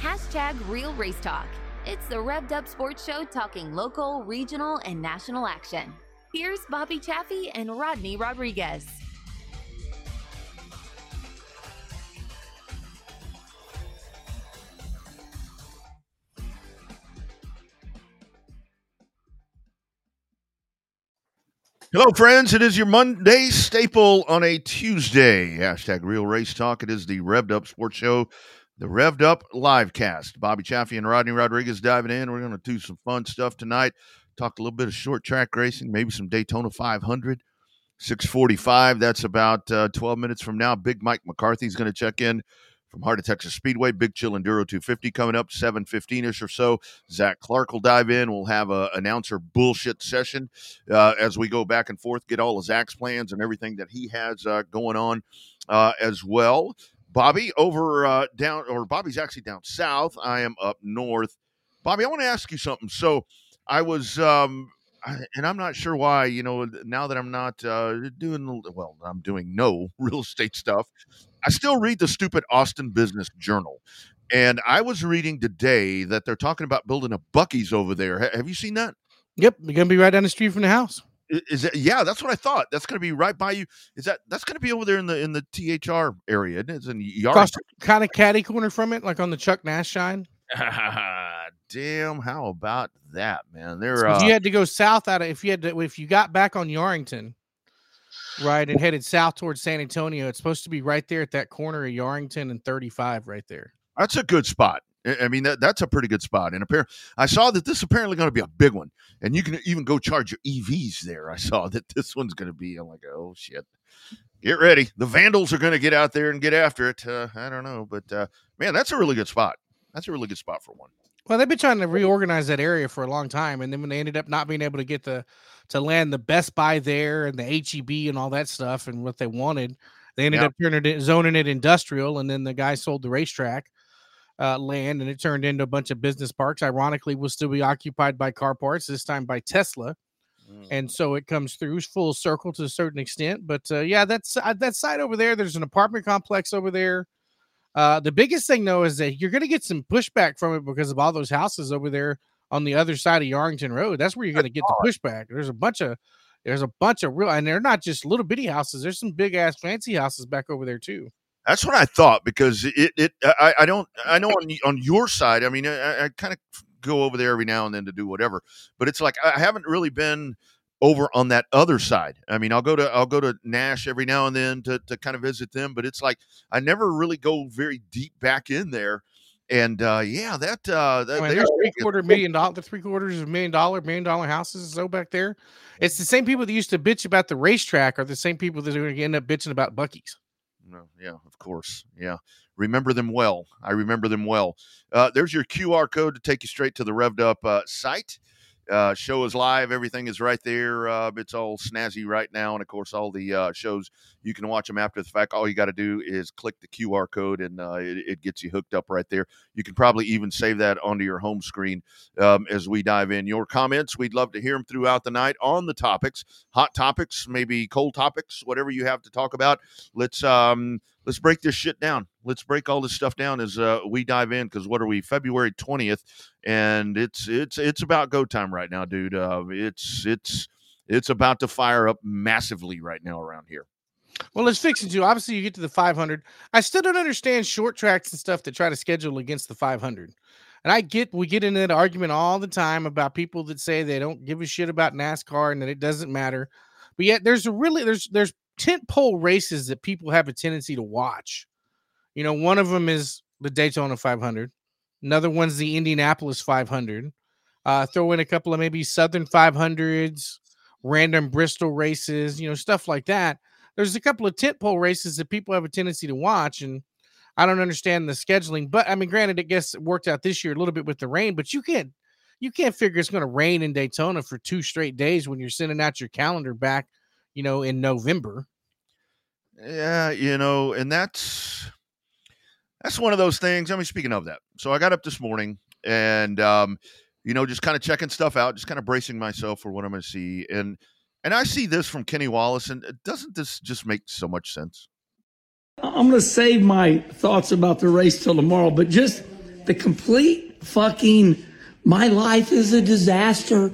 hashtag Real Race Talk. It's the Revved Up Sports Show talking local, regional, and national action. Here's Bobby Chaffee and Rodney Rodriguez. Hello, friends. It is your Monday staple on a Tuesday. Hashtag Real Race Talk. It is the Revved Up Sports Show, the Revved Up live cast. Bobby Chaffee and Rodney Rodriguez diving in. We're going to do some fun stuff tonight. Talk a little bit of short track racing, maybe some Daytona 500. 645. That's about uh, 12 minutes from now. Big Mike McCarthy's going to check in from Heart of Texas Speedway. Big Chill Enduro 250 coming up, 715-ish or so. Zach Clark will dive in. We'll have a announcer bullshit session uh, as we go back and forth, get all of Zach's plans and everything that he has uh, going on uh, as well. Bobby over uh, down, or Bobby's actually down south. I am up north. Bobby, I want to ask you something. So I was um, and I'm not sure why. You know, now that I'm not uh, doing well, I'm doing no real estate stuff. I still read the stupid Austin Business Journal, and I was reading today that they're talking about building a Buc-ee's over there. Have you seen that? Yep, you're gonna be right down the street from the house. Is it? Yeah, that's what I thought. That's going to be right by you. Is that? That's going to be over there in the in the THR area. Isn't it? It's in Across, kind of catty corner from it, like on the Chuck Nash shine. Damn! How about that, man? They're So uh, you had to go south out of, if you had to, if you got back on Yarrington, right, and headed south towards San Antonio, it's supposed to be right there at that corner of Yarrington and 35, right there. That's a good spot. I mean, that, that's a pretty good spot. And apparently, I saw that this is apparently going to be a big one, and you can even go charge your EVs there. I saw that this one's going to be. I'm like, oh shit, get ready. The Vandals are going to get out there and get after it. Uh, I don't know, but uh, man, that's a really good spot. That's a really good spot for one. Well, they've been trying to reorganize that area for a long time, and then when they ended up not being able to get the to land the Best Buy there and the HEB and all that stuff and what they wanted, they ended Yeah. up turning it zoning it industrial, and then the guy sold the racetrack uh, land, and it turned into a bunch of business parks. Ironically, will still be occupied by car parts this time by Tesla, and so it comes through full circle to a certain extent. But uh, yeah, that's uh, that side over there. There's an apartment complex over there. Uh, the biggest thing though is that you're going to get some pushback from it because of all those houses over there on the other side of Yarrington Road. That's where you're going to get the pushback. There's a bunch of there's a bunch of real, and they're not just little bitty houses. There's some big ass fancy houses back over there too. That's what I thought because it. it I, I don't. I know on on your side. I mean, I, I kind of go over there every now and then to do whatever, but it's like I haven't really been over on that other side. I mean, I'll go to I'll go to Nash every now and then to to kind of visit them, but it's like I never really go very deep back in there. And uh, yeah, that uh, that I mean, there's three quarter million dollar, the three quarters of a million dollar, million dollar houses so back there. It's the same people that used to bitch about the racetrack are the same people that are going to end up bitching about Buc-ee's. Yeah, of course. Yeah. Remember them well. I remember them well. Uh, there's your QR code to take you straight to the Revved Up uh, site. Uh, show is live. Everything is right there. Uh, it's all snazzy right now. And of course, all the uh, shows, you can watch them after the fact. All you got to do is click the QR code and uh, it, it gets you hooked up right there. You can probably even save that onto your home screen um, as we dive in. Your comments, we'd love to hear them throughout the night on the topics, hot topics, maybe cold topics, whatever you have to talk about. Let's um, let's break this shit down. Let's break all this stuff down as uh, we dive in. Because what are we? February twentieth, and it's it's it's about go time right now, dude. Uh, it's it's it's about to fire up massively right now around here. Well, it's fixing to. Obviously, you get to the 500. I still don't understand short tracks and stuff that try to schedule against the 500. And I get we get into that argument all the time about people that say they don't give a shit about NASCAR and that it doesn't matter. But yet there's a really there's there's tent pole races that people have a tendency to watch. You know, one of them is the Daytona 500. Another one's the Indianapolis 500. Uh, throw in a couple of maybe Southern 500s, random Bristol races, you know, stuff like that there's a couple of tent pole races that people have a tendency to watch and i don't understand the scheduling but i mean granted it gets worked out this year a little bit with the rain but you can't you can't figure it's going to rain in daytona for two straight days when you're sending out your calendar back you know in november Yeah, you know, and that's that's one of those things. I mean, speaking of that, so I got up this morning and um, you know, just kind of checking stuff out, just kind of bracing myself for what I'm going to see, and and I see this from Kenny Wallace, and uh, doesn't this just make so much sense? I'm going to save my thoughts about the race till tomorrow, but just the complete fucking my life is a disaster.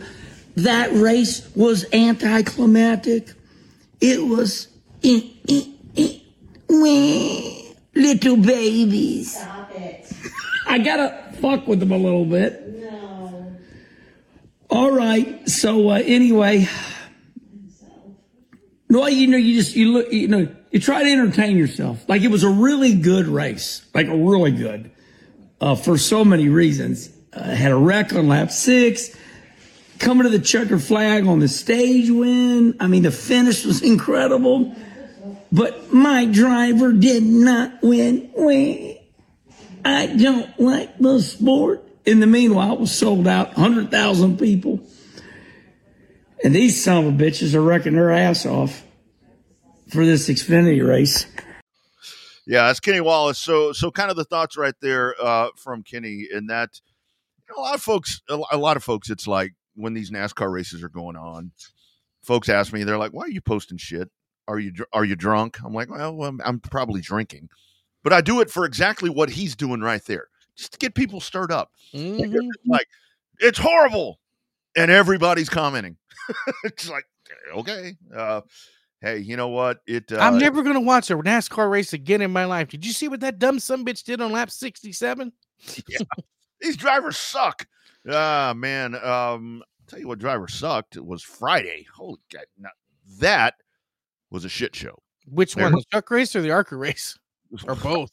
That race was anticlimactic. It was eh, eh, eh, weh, little babies. Stop it. I gotta fuck with them a little bit. No. All right. So uh, anyway, no, you know, you just you look, you know, you try to entertain yourself. Like it was a really good race, like a really good, uh, for so many reasons. Uh, had a wreck on lap six. Coming to the checker flag on the stage win. I mean, the finish was incredible, but my driver did not win. Win. I don't like the sport. In the meanwhile, it was sold out, 100,000 people. And these son of a bitches are wrecking their ass off for this Xfinity race. Yeah, that's Kenny Wallace. So, so kind of the thoughts right there uh, from Kenny, and that you know, a lot of folks, a lot of folks, it's like when these NASCAR races are going on, folks ask me, they're like, "Why are you posting shit? Are you dr- are you drunk?" I'm like, "Well, I'm, I'm probably drinking, but I do it for exactly what he's doing right there, just to get people stirred up. Like, they're Mhm. like, it's horrible, and everybody's commenting. it's like, okay, uh, hey, you know what? It uh, I'm never gonna watch a NASCAR race again in my life. Did you see what that dumb son bitch did on lap 67? these drivers suck. Ah, man. Um, tell you what, driver sucked. It was Friday. Holy God, now, that was a shit show. Which There. one, the truck race or the ARCA race, or both?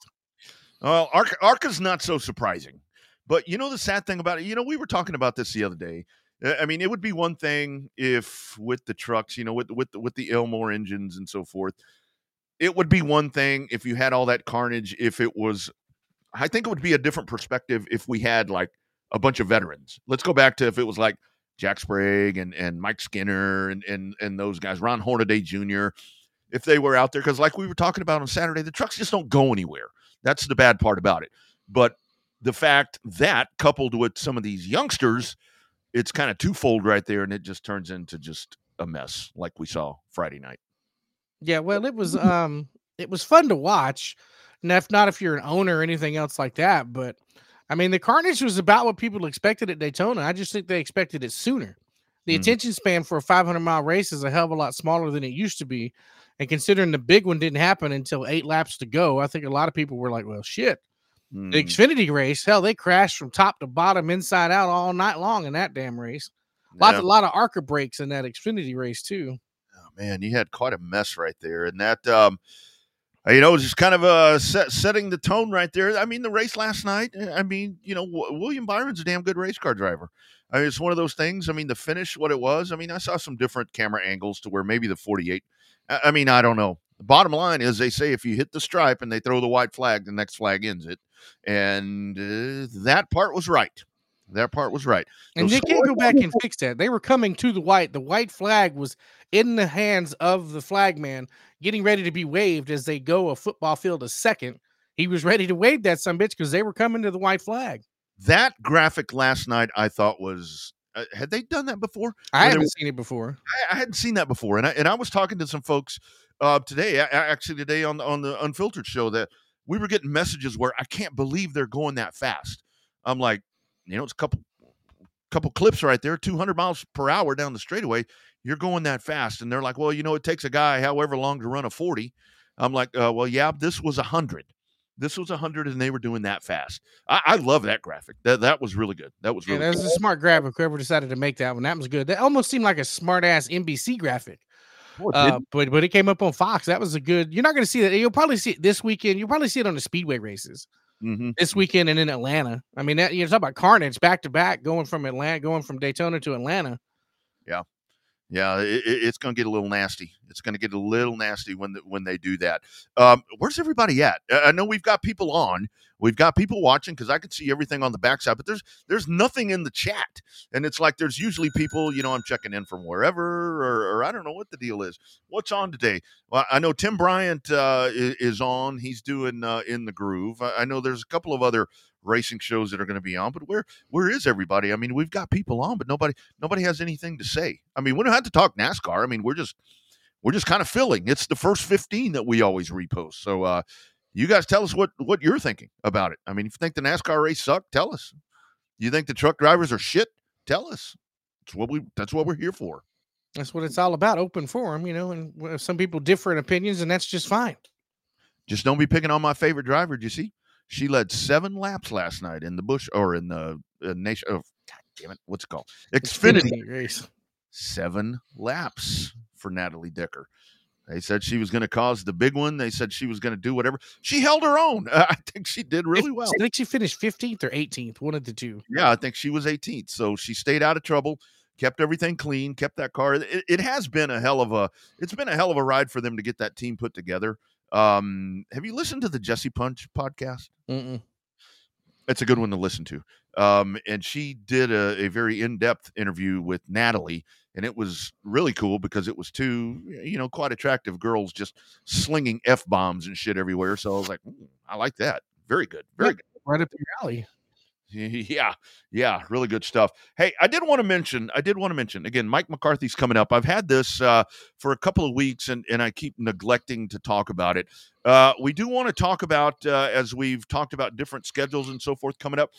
Well, ARCA, ARCA's not so surprising, but you know the sad thing about it. You know, we were talking about this the other day. I mean, it would be one thing if with the trucks, you know, with with with the Ilmor engines and so forth. It would be one thing if you had all that carnage. If it was, I think it would be a different perspective if we had like a bunch of veterans. Let's go back to if it was like Jack Sprague and and Mike Skinner and and and those guys, Ron Hornaday Jr. If they were out there, because like we were talking about on Saturday, the trucks just don't go anywhere. That's the bad part about it. But the fact that coupled with some of these youngsters, it's kind of twofold right there, and it just turns into just a mess like we saw Friday night. Yeah, well, it was um it was fun to watch. And if not if you're an owner or anything else like that, but I mean the carnage was about what people expected at Daytona. I just think they expected it sooner. The Mhm. attention span for a 500 mile race is a hell of a lot smaller than it used to be. And considering the big one didn't happen until eight laps to go, I think a lot of people were like, well, shit. The Mm, Xfinity race, hell, they crashed from top to bottom, inside out all night long in that damn race. Lots yeah. a lot of ARCA breaks in that Xfinity race too. Oh, man, you had quite a mess right there, and that um, you know, just kind of uh, set, setting the tone right there. I mean, the race last night. uh, I mean, you know, W- William Byron's a damn good race car driver. I mean, it's one of those things. I mean, the finish, what it was. I mean, I saw some different camera angles to where maybe the forty-eight. I, I mean, I don't know. The bottom line is, they say if you hit the stripe and they throw the white flag, the next flag ends it, and uh, that part was right. That part was right. And Those they can't go back and fix that. They were coming to the white. The white flag was in the hands of the flagman, getting ready to be waved as they go a football field a second. He was ready to wave that some bitch because they were coming to the white flag. That graphic last night, I thought was. Uh, had they done that before? I haven't seen it before. I, I hadn't seen that before, and I and I was talking to some folks uh, today, actually today on on the Unfiltered show that we were getting messages where I can't believe they're going that fast. I'm like, you know, it's a couple couple clips right there, 200 miles per hour down the straightaway. You're going that fast, and they're like, well, you know, it takes a guy however long to run a 40. I'm like, uh, well, yeah, this was a hundred. This was a hundred, and they were doing that fast. I, I love that graphic. That that was really good. That was Yeah, that was a smart graphic. Whoever decided to make that one, that was good. That almost seemed like a smart ass NBC graphic. It Uh, but but it came up on Fox. That was a good. You're not going to see that. You'll probably see it this weekend. You'll probably see it on the speedway races mhm. this weekend and in Atlanta. I mean, that, you're talking about carnage back to back, going from Atlanta, going from Daytona to Atlanta. Yeah, it, it- it's going to get a little nasty. It's going to get a little nasty when the, when they do that. Um, where's everybody at? I know we've got people on, we've got people watching because I can see everything on the backside, but there's there's nothing in the chat, and it's like there's usually people. You know, I'm checking in from wherever, or, or I don't know what the deal is. What's on today? Well, I know Tim Bryant uh, is, on. He's doing uh, in the groove. I know there's a couple of other racing shows that are going to be on, but where where is everybody? I mean, we've got people on, but nobody nobody has anything to say. I mean, we don't have to talk NASCAR. I mean, we're just we're just kind of filling. It's the first 15 that we always repost. So uh you guys tell us what what you're thinking about it. I mean, if you think the NASCAR race sucked, tell us. You think the truck drivers are shit? Tell us. That's what we. That's what we're here for. That's what it's all about. Open forum, you know. And some people differ in opinions, and that's just fine. Just don't be picking on my favorite driver. Do you see? She led seven laps last night in the Busch or in the uh, nation. Oh, God damn it! What's it called? Xfinity, Xfinity race. Seven laps for Natalie Decker. They said she was going to cause the big one. They said she was going to do whatever. She held her own. I think she did really well. I think she finished 15th or 18th, one of the two. Yeah, I think she was 18th. So she stayed out of trouble, kept everything clean, kept that car. It, it has been a hell of a it's been a hell of a ride for them to get that team put together. Um, have you listened to the Jesse Punch podcast? Mm-mm. It's a good one to listen to. Um, and she did a, a very in depth interview with Natalie, and it was really cool because it was two, you know, quite attractive girls just slinging f bombs and shit everywhere. So I was like, "Ooh, I like that. Very good. Very good. Right up your alley. Yeah, yeah, really good stuff. Hey, I did want to mention, I did want to mention again, Mike McCarthy's coming up. I've had this uh, for a couple of weeks, and and I keep neglecting to talk about it. Uh, we do want to talk about uh, as we've talked about different schedules and so forth coming up.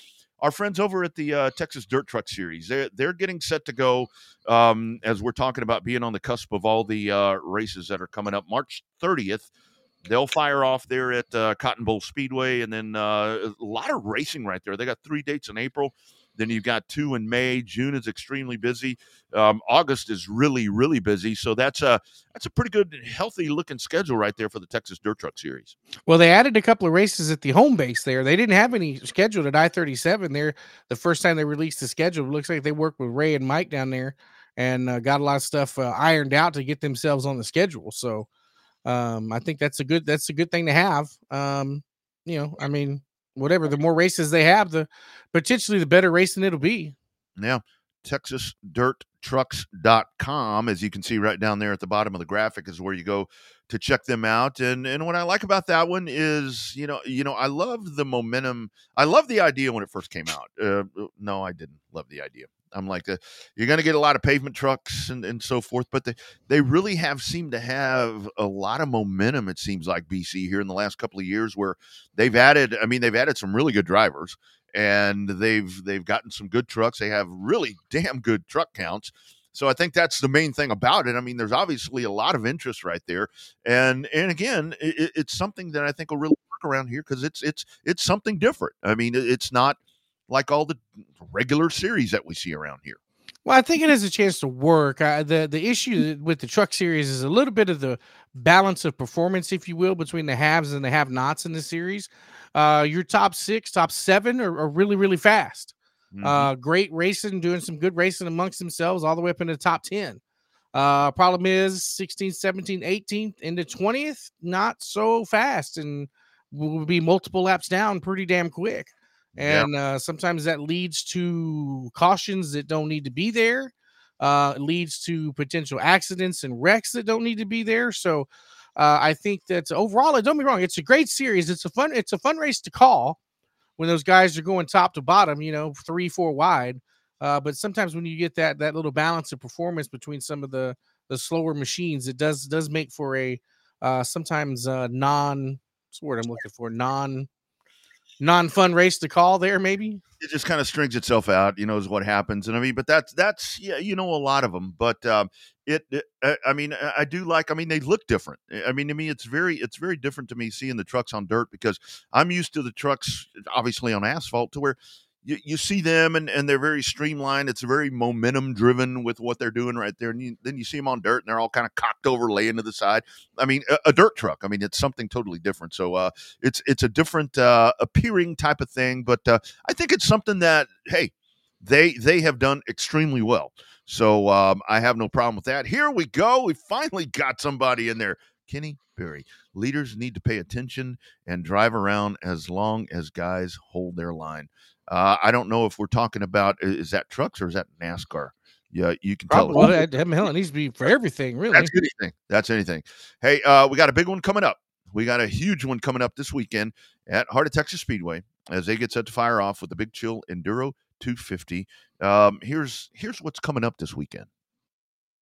Our friends over at the uh, Texas Dirt Truck Series, they're they're getting set to go um, as we're talking about being on the cusp of all the uh, races that are coming up. March thirtieth they'll fire off there at uh, Cotton Bowl Speedway, and then uh, a lot of racing right there. They got three dates in April. Then you've got two in May. June is extremely busy. Um, August is really, really busy. So that's a that's a pretty good, healthy looking schedule right there for the Texas Dirt Truck Series. Well, they added a couple of races at the home base there. They didn't have any scheduled at I 37 there. The first time they released the schedule, it looks like they worked with Ray and Mike down there and uh, got a lot of stuff uh, ironed out to get themselves on the schedule. So um, I think that's a good that's a good thing to have. Um, you know, I mean, whatever. The more races they have, the potentially the better racing it'll be. Now, TexasDirtTrucks.com, as you can see right down there at the bottom of the graphic, is where you go to check them out. And and what I like about that one is, you know, you know, I love the momentum. I love the idea when it first came out. Uh, no, I didn't love the idea. I'm like, uh, you're going to get a lot of pavement trucks and, and so forth, but they, they really have seemed to have a lot of momentum. It seems like BC here in the last couple of years, where they've added. I mean, they've added some really good drivers, and they've they've gotten some good trucks. They have really damn good truck counts. So I think that's the main thing about it. I mean, there's obviously a lot of interest right there, and and again, it, it's something that I think will really work around here because it's it's it's something different. I mean, it's not like all the regular series that we see around here. Well, I think it has a chance to work. Uh, the The issue with the truck series is a little bit of the balance of performance, if you will, between the haves and the have nots in the series. Uh, your top six, top seven are, are really, really fast. Mhm. Uh, great racing, doing some good racing amongst themselves, all the way up into the top 10. Uh, problem is 16, 17, 18th into 20th, not so fast and will be multiple laps down pretty damn quick. Yeah. And uh, sometimes that leads to cautions that don't need to be there. Uh, leads to potential accidents and wrecks that don't need to be there. So uh, I think that overall, don't be wrong, it's a great series. It's a fun, it's a fun race to call when those guys are going top to bottom, you know, three, four wide. Uh, but sometimes when you get that that little balance of performance between some of the the slower machines, it does does make for a uh, sometimes uh, non what's the word I'm looking for non non fun race to call there maybe. it just kind of strings itself out, you know, is what happens. And I mean, but that's that's yeah, you know, a lot of them. But um, it, it I- I mean, I do like. I mean, they look different. I mean, to me, it's very it's very different to me seeing the trucks on dirt because I'm used to the trucks, obviously on asphalt, to where. You, you see them and, and they're very streamlined. It's very momentum driven with what they're doing right there. And you, then you see them on dirt and they're all kind of cocked over, laying to the side. I mean, a, a dirt truck. I mean, it's something totally different. So uh, it's it's a different uh, appearing type of thing. But uh, I think it's something that hey, they they have done extremely well. So um, I have no problem with that. Here we go. We finally got somebody in there. Kenny Berry. Leaders need to pay attention and drive around as long as guys hold their line. Uh, I don't know if we're talking about is that trucks or is that NASCAR? Yeah, you can tell. Well, that, that hell, it needs to be for everything, really. That's anything. That's anything. Hey, uh, we got a big one coming up. We got a huge one coming up this weekend at Heart of Texas Speedway as they get set to fire off with the Big Chill Enduro 250. Um, here's here's what's coming up this weekend.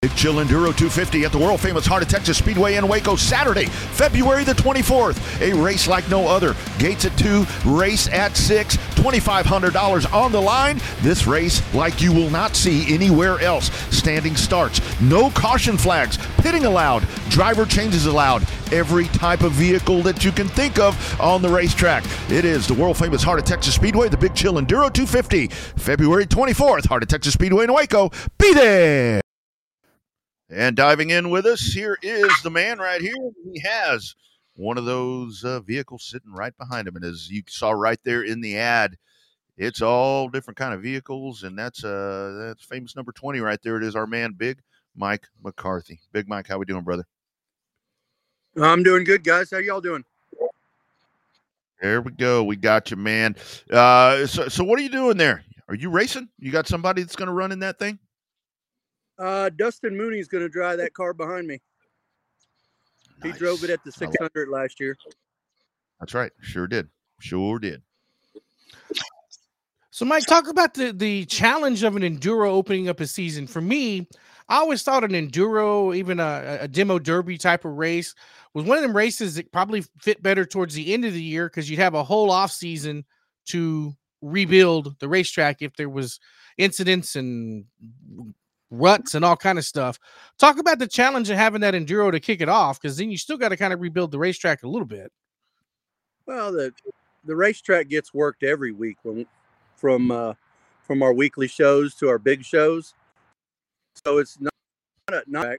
Big Chill Enduro 250 at the world famous Heart of Texas Speedway in Waco Saturday, February the 24th. A race like no other. Gates at 2, race at 6, $2,500 on the line. This race like you will not see anywhere else. Standing starts, no caution flags, pitting allowed, driver changes allowed. Every type of vehicle that you can think of on the racetrack. It is the world famous Heart of Texas Speedway, the Big Chill Enduro 250, February 24th, Heart of Texas Speedway in Waco. Be there! And diving in with us, here is the man right here. He has one of those uh, vehicles sitting right behind him, and as you saw right there in the ad, it's all different kind of vehicles, and that's uh that's famous number twenty right there. It is our man, Big Mike McCarthy. Big Mike, how we doing, brother? I'm doing good, guys. How y'all doing? There we go. We got you, man. Uh, so, so what are you doing there? Are you racing? You got somebody that's going to run in that thing? Uh, Dustin Mooney's going to drive that car behind me. He drove it at the 600 last year. That's right. Sure did. Sure did. So, Mike, talk about the the challenge of an enduro opening up a season. For me, I always thought an enduro, even a, a demo derby type of race, was one of them races that probably fit better towards the end of the year because you'd have a whole off season to rebuild the racetrack if there was incidents and ruts and all kind of stuff. Talk about the challenge of having that enduro to kick it off because then you still got to kind of rebuild the racetrack a little bit. Well, the the racetrack gets worked every week when, from uh, from our weekly shows to our big shows. So it's not a, not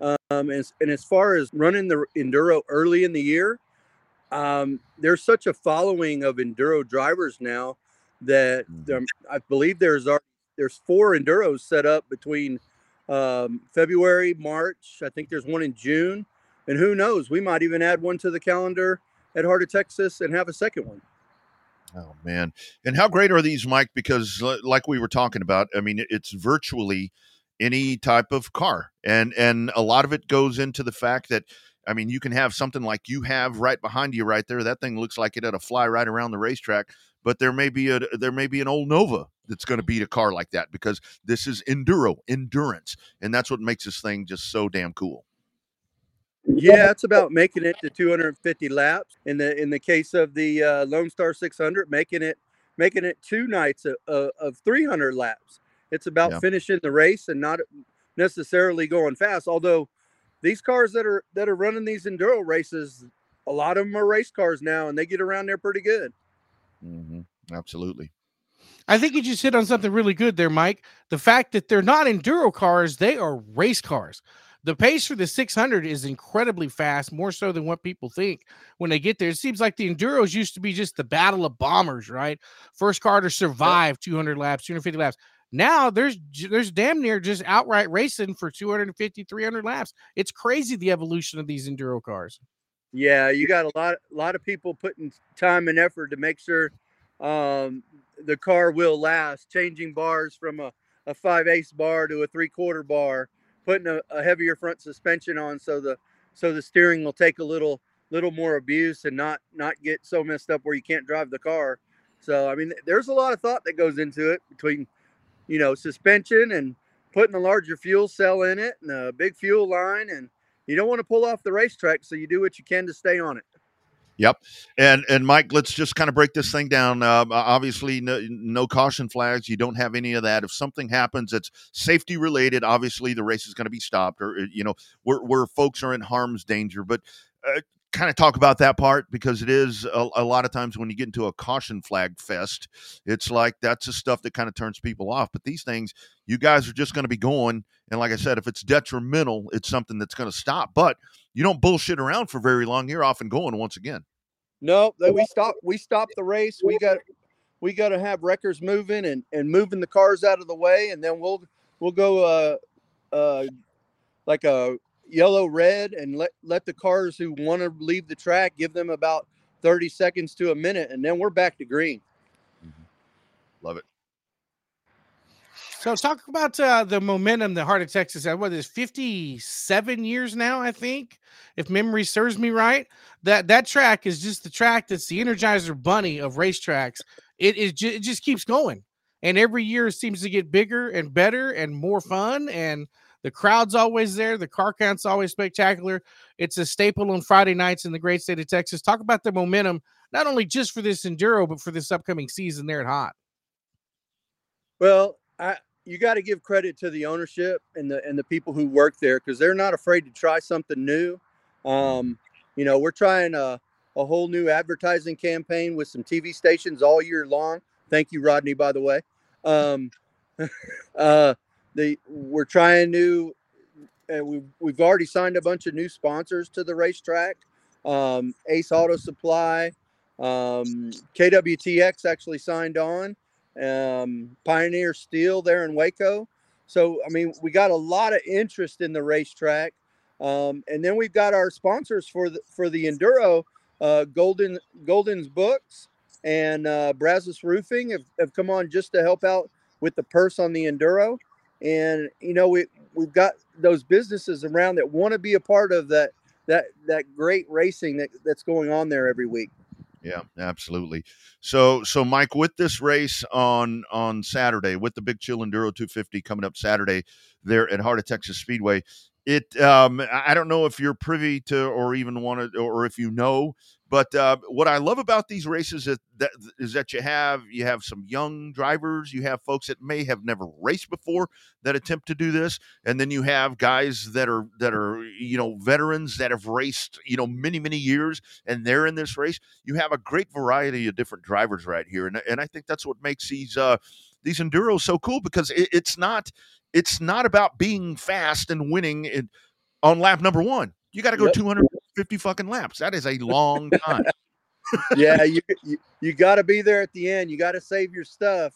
um, and, and as far as running the enduro early in the year, um, there's such a following of enduro drivers now that there, I believe there's our, there's four enduros set up between um, February, March. I think there's one in June, and who knows? We might even add one to the calendar at Heart of Texas and have a second one. Oh man! And how great are these, Mike? Because like we were talking about, I mean, it's virtually any type of car, and and a lot of it goes into the fact that. I mean, you can have something like you have right behind you, right there. That thing looks like it had to fly right around the racetrack. But there may be a there may be an old Nova that's going to beat a car like that because this is enduro, endurance, and that's what makes this thing just so damn cool. Yeah, it's about making it to 250 laps. In the in the case of the uh, Lone Star 600, making it making it two nights of, of, of 300 laps. It's about Yeah. finishing the race and not necessarily going fast. Although these cars that are that are running these enduro races, a lot of them are race cars now, and they get around there pretty good. Mm-hmm. Absolutely. I think you just hit on something really good there, Mike. The fact that they're not enduro cars, they are race cars. The pace for the 600 is incredibly fast, more so than what people think when they get there. It seems like the enduros used to be just the battle of bombers, right? First car to survive 200 laps, 250 laps. Now there's there's damn near just outright racing for 250, 300 laps. It's crazy the evolution of these enduro cars. Yeah, you got a lot a lot of people putting time and effort to make sure um, the car will last, changing bars from a, a five eighths bar to a three quarter bar, putting a, a heavier front suspension on so the so the steering will take a little little more abuse and not not get so messed up where you can't drive the car. So I mean there's a lot of thought that goes into it between you know suspension and putting a larger fuel cell in it and a big fuel line and you don't want to pull off the racetrack, so you do what you can to stay on it. Yep. And and Mike, let's just kind of break this thing down. Uh, obviously, no, no caution flags. You don't have any of that. If something happens that's safety related, obviously the race is going to be stopped, or uh, you know, where where folks are in harm's danger. But uh, kind of talk about that part because it is a, a lot of times when you get into a caution flag fest, it's like that's the stuff that kind of turns people off. But these things, you guys are just going to be going. And like I said, if it's detrimental, it's something that's going to stop. But you don't bullshit around for very long. You're off and going once again. No, we stop. We stop the race. We got we got to have wreckers moving and and moving the cars out of the way, and then we'll we'll go uh uh like a yellow red and let let the cars who want to leave the track give them about thirty seconds to a minute, and then we're back to green. Love it. So talk about uh, the momentum the Heart of Texas had. What is 57 years now, I think, if memory serves me right. That that track is just the track that's the Energizer Bunny of racetracks. It is ju- it just keeps going, and every year it seems to get bigger and better and more fun. And The crowd's always there. The car count's always spectacular. It's a staple on Friday nights in the great state of Texas. Talk about the momentum, not only just for this enduro, but for this upcoming season there at HOT. Well, I you got to give credit to the ownership and the and the people who work there because they're not afraid to try something new. Um, you know, we're trying a, a whole new advertising campaign with some TV stations all year long. Thank you, Rodney, by the way. Um, uh, the we're trying new, and we've we've already signed a bunch of new sponsors to the racetrack. Um, Ace Auto Supply, um, KWTX actually signed on um, Pioneer Steel there in Waco. So, I mean, we got a lot of interest in the racetrack. Um, and then we've got our sponsors for the for the enduro, uh, Golden Golden's Books and uh, Brazos Roofing have, have come on just to help out with the purse on the enduro. And you know, we we've got those businesses around that want to be a part of that that that great racing that, that's going on there every week. Yeah, absolutely. So, so Mike, with this race on on Saturday, with the Big Chill Enduro 250 coming up Saturday there at Heart of Texas Speedway, it um, I don't know if you're privy to or even want to, or if you know, but uh, what I love about these races is that, is that you have you have some young drivers, you have folks that may have never raced before that attempt to do this, and then you have guys that are that are you know veterans that have raced you know many many years and they're in this race. You have a great variety of different drivers right here, and and I think that's what makes these uh, these enduros so cool because it, it's not it's not about being fast and winning it, on lap number one. You got to go yep. 250 fucking laps. That is a long time. yeah, you you, you got to be there at the end. You got to save your stuff,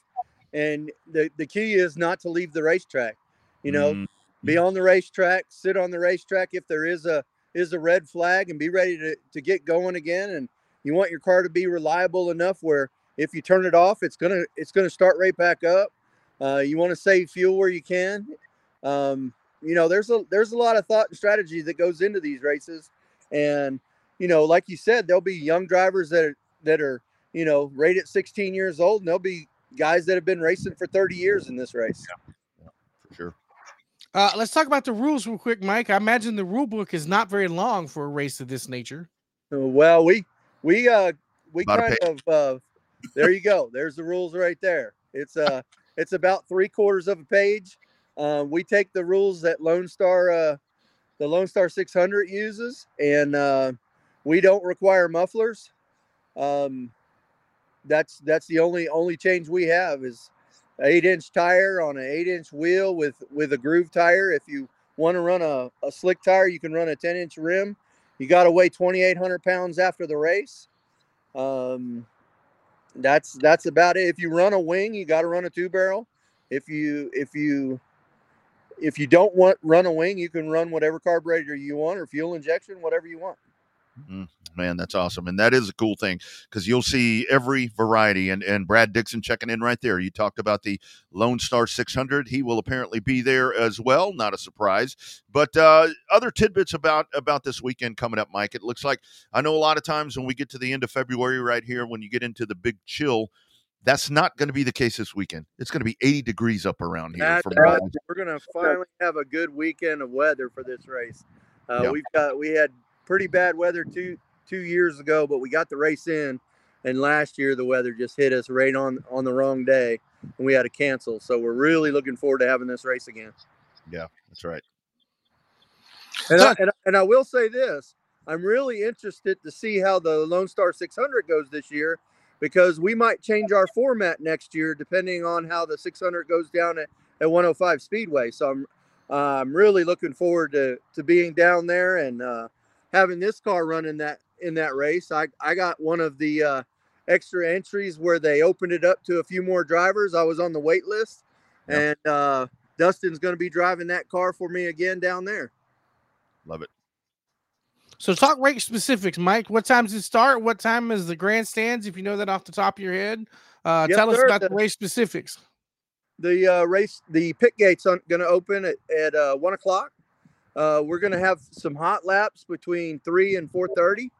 and the the key is not to leave the racetrack. You know, mm-hmm. be on the racetrack, sit on the racetrack if there is a is a red flag, and be ready to to get going again. And you want your car to be reliable enough where if you turn it off, it's gonna it's gonna start right back up. Uh, you want to save fuel where you can. Um, you know, there's a there's a lot of thought and strategy that goes into these races, and you know, like you said, there'll be young drivers that are that are you know rated 16 years old, and there'll be guys that have been racing for 30 years in this race. Yeah, yeah for sure. Uh, let's talk about the rules real quick, Mike. I imagine the rule book is not very long for a race of this nature. Uh, well, we we uh we About kind of uh there you go. There's the rules right there. It's uh it's about three quarters of a page. Uh, we take the rules that Lone Star, uh, the Lone Star 600 uses, and uh, we don't require mufflers. Um, that's that's the only only change we have is eight inch tire on an eight inch wheel with with a groove tire. If you want to run a, a slick tire, you can run a 10 inch rim. You got to weigh 2,800 pounds after the race. Um, that's that's about it. If you run a wing, you got to run a two barrel. If you if you if you don't want run a wing, you can run whatever carburetor you want or fuel injection, whatever you want. Mm, man, that's awesome, and that is a cool thing because you'll see every variety. And and Brad Dixon checking in right there. You talked about the Lone Star 600. He will apparently be there as well. Not a surprise, but uh, other tidbits about about this weekend coming up, Mike. It looks like I know a lot of times when we get to the end of February, right here, when you get into the big chill. That's not going to be the case this weekend. It's going to be 80 degrees up around here. That's right. We're going to finally have a good weekend of weather for this race. Uh, yep. We've got we had pretty bad weather two two years ago, but we got the race in. And last year the weather just hit us right on on the wrong day, and we had to cancel. So we're really looking forward to having this race again. Yeah, that's right. And I, and, and I will say this: I'm really interested to see how the Lone Star 600 goes this year, because we might change our format next year depending on how the 600 goes down at, at 105 Speedway. So I'm uh, I'm really looking forward to to being down there and uh, having this car running that in that race. I I got one of the uh, extra entries where they opened it up to a few more drivers. I was on the wait list, yep. and uh, Dustin's going to be driving that car for me again down there. Love it. So talk race specifics, Mike. What time does it start? What time is the grandstands? If you know that off the top of your head, uh, yes, tell us about the, the, race specifics. The uh, race, the pit gates aren't going to open at, at uh, one o'clock. Uh, we're going to have some hot laps between three and four thirty.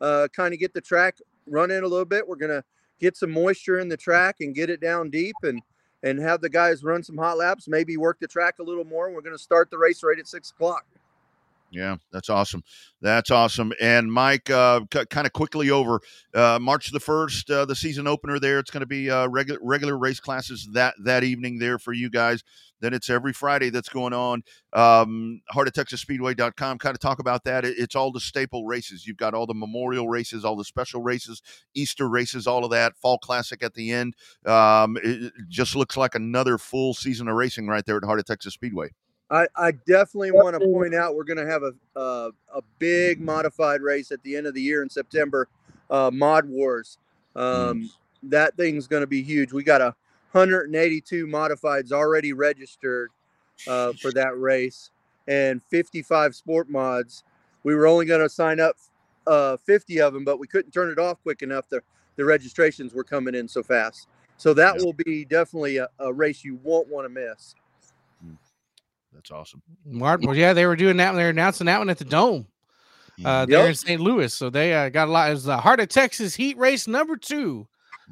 Uh, kind of get the track running a little bit. We're going to get some moisture in the track and get it down deep and and have the guys run some hot laps, maybe work the track a little more. We're going to start the race right at six o'clock. Yeah, that's awesome. That's awesome. And Mike, uh, c- kind of quickly over uh, March the first, uh, the season opener. There, it's going to be uh, regular regular race classes that that evening there for you guys. Then it's every Friday that's going on. Um, Heart of Texas Speedway.com. Kind of talk about that. It, it's all the staple races. You've got all the memorial races, all the special races, Easter races, all of that. Fall Classic at the end. Um, it, it just looks like another full season of racing right there at Heart of Texas Speedway. I, I definitely want to point out we're going to have a, a a big modified race at the end of the year in September, uh, Mod Wars. Um, that thing's going to be huge. We got a 182 modifieds already registered uh, for that race, and 55 sport mods. We were only going to sign up uh, 50 of them, but we couldn't turn it off quick enough. The the registrations were coming in so fast. So that Yeah. will be definitely a, a race you won't want to miss. That's awesome. Martin, well, yeah, they were doing that. when They're announcing that one at the Dome uh, there Yep. in St. Louis. So they uh, got a lot. It was the Heart of Texas Heat Race number two,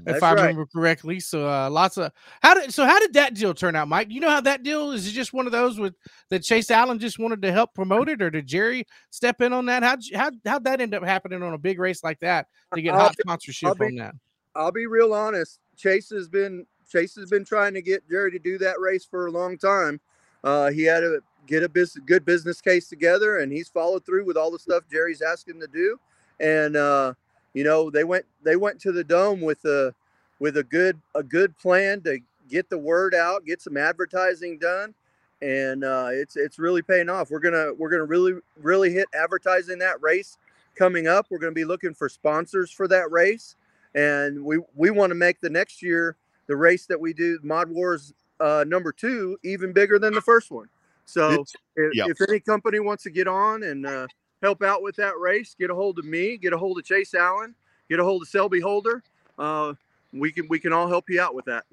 if I right. remember correctly. So uh, lots of how did so how did that deal turn out, Mike? You know how that deal is? It just one of those with that Chase Allen just wanted to help promote it, or did Jerry step in on that? How how how'd that end up happening on a big race like that to get I'll hot be- sponsorship I'll be- on that? I'll be real honest. Chase has been Chase has been trying to get Jerry to do that race for a long time. Uh, he had to get a bus- good business case together, and he's followed through with all the stuff Jerry's asking to do. And uh, you know, they went they went to the dome with a with a good a good plan to get the word out, get some advertising done, and uh, it's it's really paying off. We're gonna we're gonna really really hit advertising that race coming up. We're gonna be looking for sponsors for that race and we we want to make the next year the race that we do mod wars uh, number two even bigger than the first one so if, yeah. if any company wants to get on and uh, help out with that race get a hold of me get a hold of chase allen get a hold of selby holder uh, we can we can all help you out with that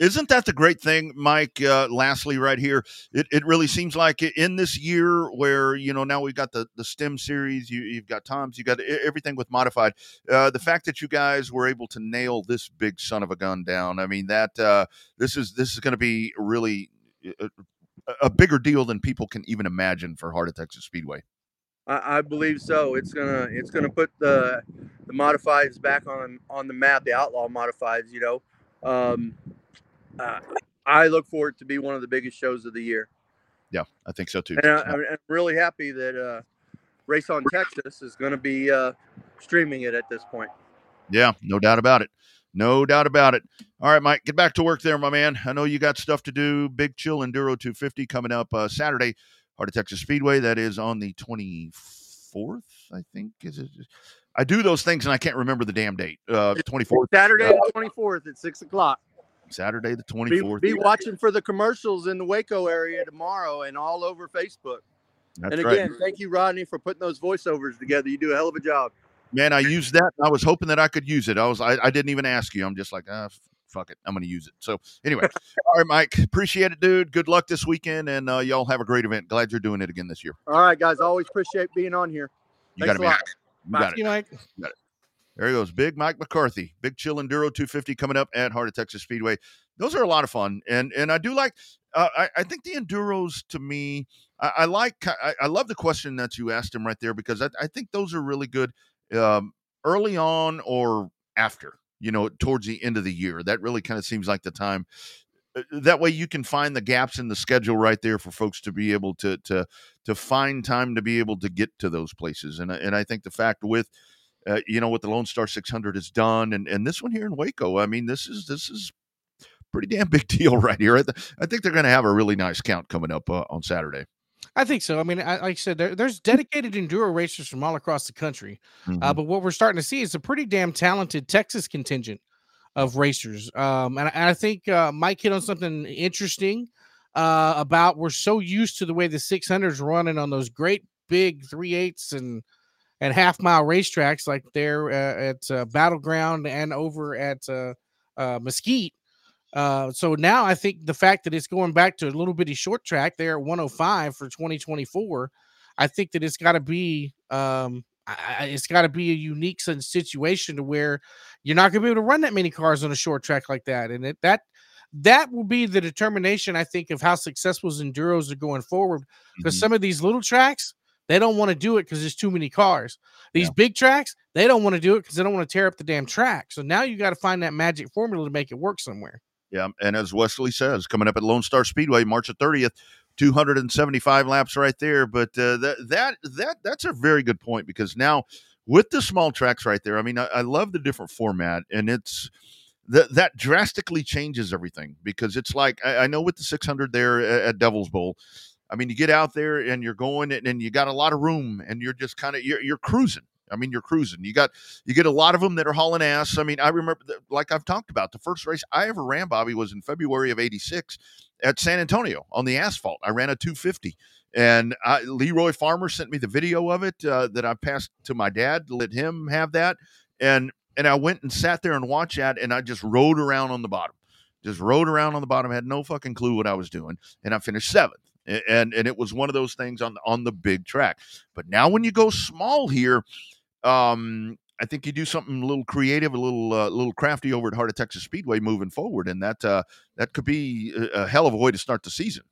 Isn't that the great thing, Mike? Uh, lastly, right here, it, it really seems like in this year where you know now we've got the the STEM series, you, you've got Tom's, you got everything with modified. Uh, the fact that you guys were able to nail this big son of a gun down, I mean that uh, this is this is going to be really a, a bigger deal than people can even imagine for Heart of Texas Speedway. I, I believe so. It's gonna it's gonna put the the modifieds back on on the map, the outlaw modifieds. You know, um, uh, I look forward to be one of the biggest shows of the year, Yeah, I think so too. and I, I'm I'm really happy that uh, Race on Texas is going to be uh, streaming it at this point. Yeah, no doubt about it. No doubt about it. All right, Mike, get back to work there, my man. I know you got stuff to do. Big Chill Enduro 250 coming up uh, Saturday, Heart of Texas Speedway. That is on the 24th, I think. Is it? I do those things and I can't remember the damn date. Uh, 24th, Saturday the 24th at six o'clock. Saturday the 24th. be watching for the commercials in the Waco area tomorrow and all over Facebook. That's and right. again, thank you, Rodney, for putting those voiceovers together. You do a hell of a job. Man, I used that. I was hoping that I could use it. I was. I, I didn't even ask you. I'm just like, ah, f- fuck it. I'm going to use it. So anyway, all right, Mike. Appreciate it, dude. Good luck this weekend, and uh, y'all have a great event. Glad you're doing it again this year. All right, guys. Always appreciate being on here. You Thanks got a it, man. lot. You got it. You Mike. There he goes. Big Mike McCarthy. Big Chill Enduro 250 coming up at Heart of Texas Speedway. Those are a lot of fun. And and I do like uh, I, I think the enduros to me, I, I like I, I love the question that you asked him right there because I, I think those are really good um, early on or after, you know, towards the end of the year. That really kind of seems like the time. Uh, That way you can find the gaps in the schedule right there for folks to be able to to to find time to be able to get to those places. And and I think the fact with uh, you know what the Lone Star 600 has done, and and this one here in Waco. I mean, this is this is pretty damn big deal right here. I, th- I think they're going to have a really nice count coming up uh, on Saturday. I think so. I mean, I, like I said, there, there's dedicated enduro racers from all across the country. Uh, Mhm. but what we're starting to see is a pretty damn talented Texas contingent of racers. Um, and, I- and I think uh, Mike hit on something interesting uh, about we're so used to the way the 600s running on those great big three eighths and and half mile racetracks like there uh, at uh, Battleground and over at uh, uh, Mesquite. Uh, so now I think the fact that it's going back to a little bitty short track there at 105 for 2024, I think that it's got to be um, I, it's got to be a unique situation to where you're not going to be able to run that many cars on a short track like that, and it, that that will be the determination, I think, of how successful enduros are going forward. Because Mhm. some of these little tracks, they don't want to do it because there's too many cars. These Yeah. big tracks, they don't want to do it because they don't want to tear up the damn track. So now you got to find that magic formula to make it work somewhere. Yeah, and as Wesley says, coming up at Lone Star Speedway, March the thirtieth, two hundred and seventy-five laps right there. But uh, that that that that's a very good point because now with the small tracks right there, I mean, I, I love the different format, and it's that that drastically changes everything because it's like I, I know with the six hundred there at, at Devil's Bowl. I mean, you get out there and you're going and, you got a lot of room and you're just kind of you're, you're cruising. I mean, you're cruising. You got you get a lot of them that are hauling ass. I mean, I remember, that, like I've talked about, the first race I ever ran, Bobby, was in February of '86 at San Antonio on the asphalt. I ran a 250, and I, Leroy Farmer sent me the video of it uh, that I passed to my dad let him have that, and and I went and sat there and watched that, and I just rode around on the bottom, just rode around on the bottom, had no fucking clue what I was doing, and I finished seventh. And and it was one of those things on on the big track. But now when you go small here, um, I think you do something a little creative, a little uh, little crafty over at Heart of Texas Speedway moving forward, and that uh, that could be a, a hell of a way to start the season.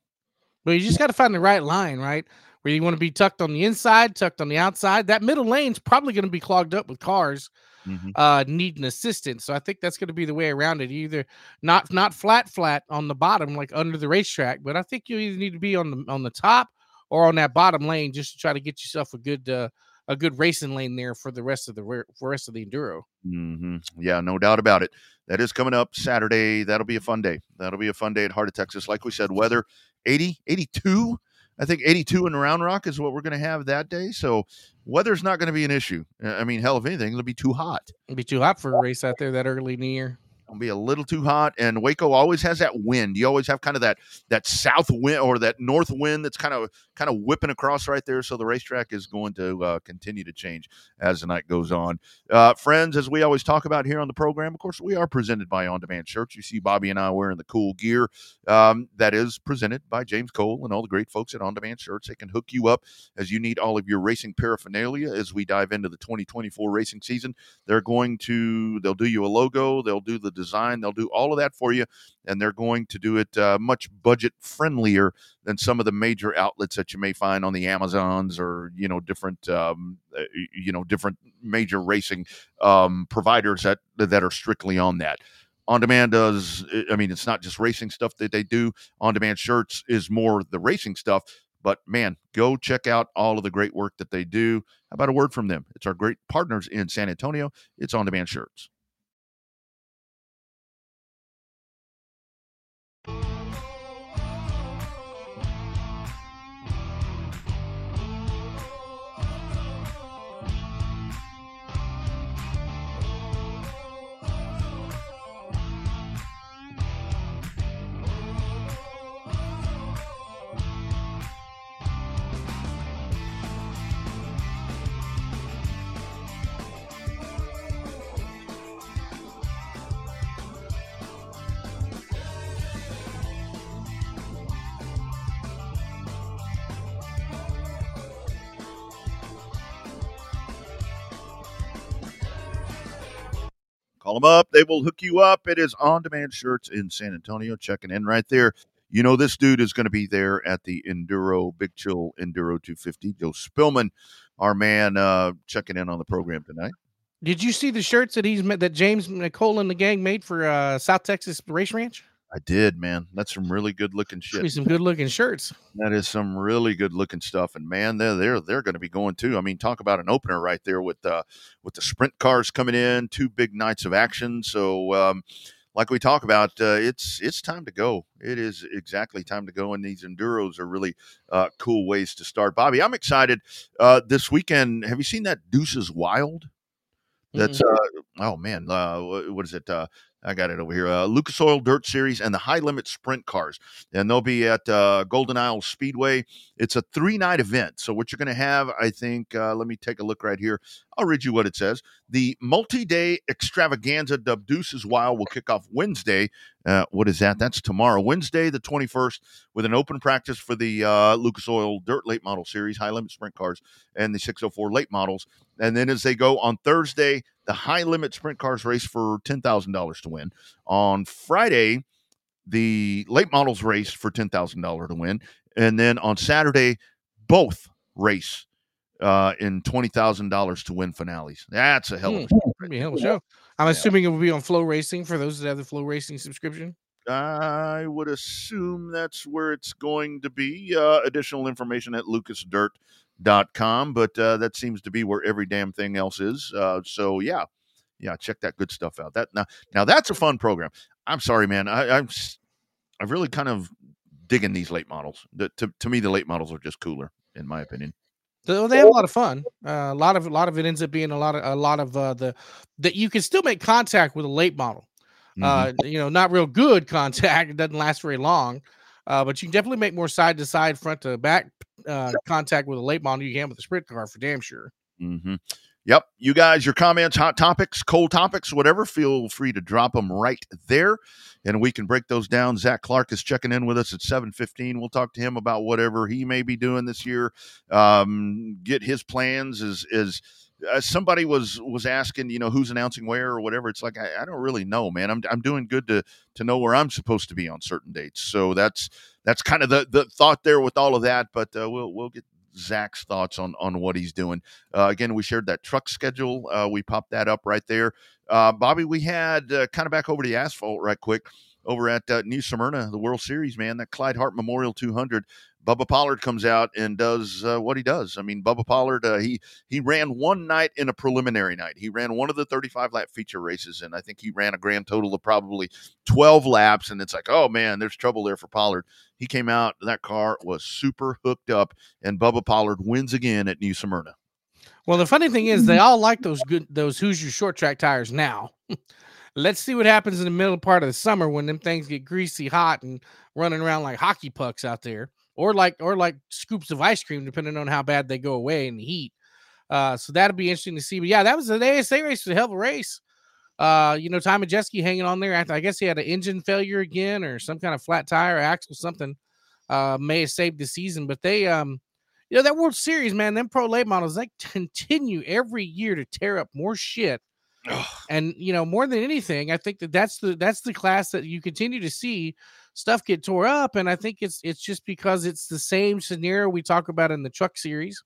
But you just got to find the right line, right? Where you want to be tucked on the inside, tucked on the outside. That middle lane's probably going to be clogged up with cars Mhm. uh needing assistance. So I think that's going to be the way around it. Either not not flat flat on the bottom like under the racetrack, but I think you either need to be on the on the top or on that bottom lane just to try to get yourself a good uh a good racing lane there for the rest of the for rest of the enduro. hmm Yeah, no doubt about it. That is coming up Saturday. That'll be a fun day. That'll be a fun day at Heart of Texas. Like we said, weather 80, 82. I think 82 in Round Rock is what we're going to have that day. So weather's not going to be an issue. I mean, hell, if anything, it'll be too hot. It'd be too hot for a race out there that early in the year. Be a little too hot. And Waco always has that wind. You always have kind of that that south wind or that north wind that's kind of kind of whipping across right there. So the racetrack is going to uh, continue to change as the night goes on. Uh, friends, as we always talk about here on the program, of course, we are presented by On Demand Shirts. You see Bobby and I wearing the cool gear um, that is presented by James Cole and all the great folks at On Demand Shirts. They can hook you up as you need all of your racing paraphernalia as we dive into the 2024 racing season. They're going to, they'll do you a logo, they'll do the design, they'll do all of that for you, and they're going to do it uh, much budget friendlier than some of the major outlets that you may find on the Amazons or you know different um, uh, you know different major racing um, providers that that are strictly on that. On demand does I mean it's not just racing stuff that they do. On demand shirts is more the racing stuff. But man, go check out all of the great work that they do. How about a word from them? It's our great partners in San Antonio. It's on demand shirts. Call them up. They will hook you up. It is on demand shirts in San Antonio. Checking in right there. You know, this dude is going to be there at the Enduro Big Chill Enduro 250. Joe Spillman, our man, uh, checking in on the program tonight. Did you see the shirts that he's that James Nicole and the gang made for uh, South Texas Race Ranch? I did, man. That's some really good looking shit. some good looking shirts. That is some really good looking stuff. And man, they're they're they're going to be going too. I mean, talk about an opener right there with uh with the sprint cars coming in, two big nights of action. So um like we talk about, uh, it's it's time to go. It is exactly time to go, and these enduros are really uh, cool ways to start. Bobby, I'm excited. Uh, this weekend, have you seen that Deuces Wild? That's uh, oh man, uh, what is it? I got it over here. Uh, Lucas Oil Dirt Series and the High Limit Sprint Cars, and they'll be at uh, Golden Isles Speedway. It's a three night event. So what you're going to have, I think. Uh, let me take a look right here. I'll read you what it says. The multi-day extravaganza dubbed Deuces Wild will kick off Wednesday. Uh, what is that? That's tomorrow, Wednesday, the 21st, with an open practice for the uh, Lucas Oil Dirt Late Model Series, High Limit Sprint Cars, and the 604 Late Models. And then as they go on Thursday, the High Limit Sprint Cars race for $10,000 to win. On Friday, the late models race for ten thousand dollar to win, and then on Saturday, both race uh, in twenty thousand dollars to win finales. That's a hell of a Hmm. A hell of a show. I'm Yeah. assuming it will be on FloRacing for those that have the FloRacing subscription. I would assume that's where it's going to be. Uh, additional information at lucasdirt.com, but uh, that seems to be where every damn thing else is. Uh, so yeah, yeah, check that good stuff out. That now, now that's a fun program. I'm sorry, man. I, I'm I'm really kind of digging these late models. The, to to me, the late models are just cooler, in my opinion. So they have a lot of fun. Uh, a lot of a lot of it ends up being a lot of a lot of uh, the that you can still make contact with a late model. Mhm. Uh, you know, not real good contact. It doesn't last very long, uh, but you can definitely make more side to side, front to back uh, contact with a late model you can with a sprint car for damn sure. Hmm Yep. You guys, your comments, hot topics, cold topics, whatever, feel free to drop them right there, and we can break those down. Zach Clark is checking in with us at seven fifteen. We'll talk to him about whatever he may be doing this year. Um, get his plans. Is is uh, somebody was was asking, you know, who's announcing where or whatever. It's like I, I don't really know, man. I'm I'm doing good to to know where I'm supposed to be on certain dates. So that's that's kind of the the thought there with all of that. But uh, we'll we'll get Zach's thoughts on on what he's doing. Uh, again, we shared that truck schedule. Uh, we popped that up right there. Uh, Bobby, we had uh, kind of back over the asphalt right quick over at uh, New Smyrna, the World Series, man. That Clyde Hart Memorial 200. Bubba Pollard comes out and does uh, what he does. I mean, Bubba Pollard, uh, he he ran one night in a preliminary night. He ran one of the 35 lap feature races, and I think he ran a grand total of probably 12 laps. And it's like, oh man, there's trouble there for Pollard. He came out, that car was super hooked up, and Bubba Pollard wins again at New Smyrna. Well, the funny thing is, they all like those good those Hoosier short track tires now. Let's see what happens in the middle part of the summer when them things get greasy hot and running around like hockey pucks out there, or like or like scoops of ice cream, depending on how bad they go away in the heat. Uh, so that'll be interesting to see. But yeah, that was an ASA race, was a hell of a race. Uh, you know, Ty Majeski hanging on there. After, I guess he had an engine failure again, or some kind of flat tire, or axle, something. Uh, may have saved the season, but they um you know that World Series, man, them pro late models, they continue every year to tear up more shit. And you know, more than anything, I think that that's the that's the class that you continue to see stuff get tore up, and I think it's it's just because it's the same scenario we talk about in the truck series,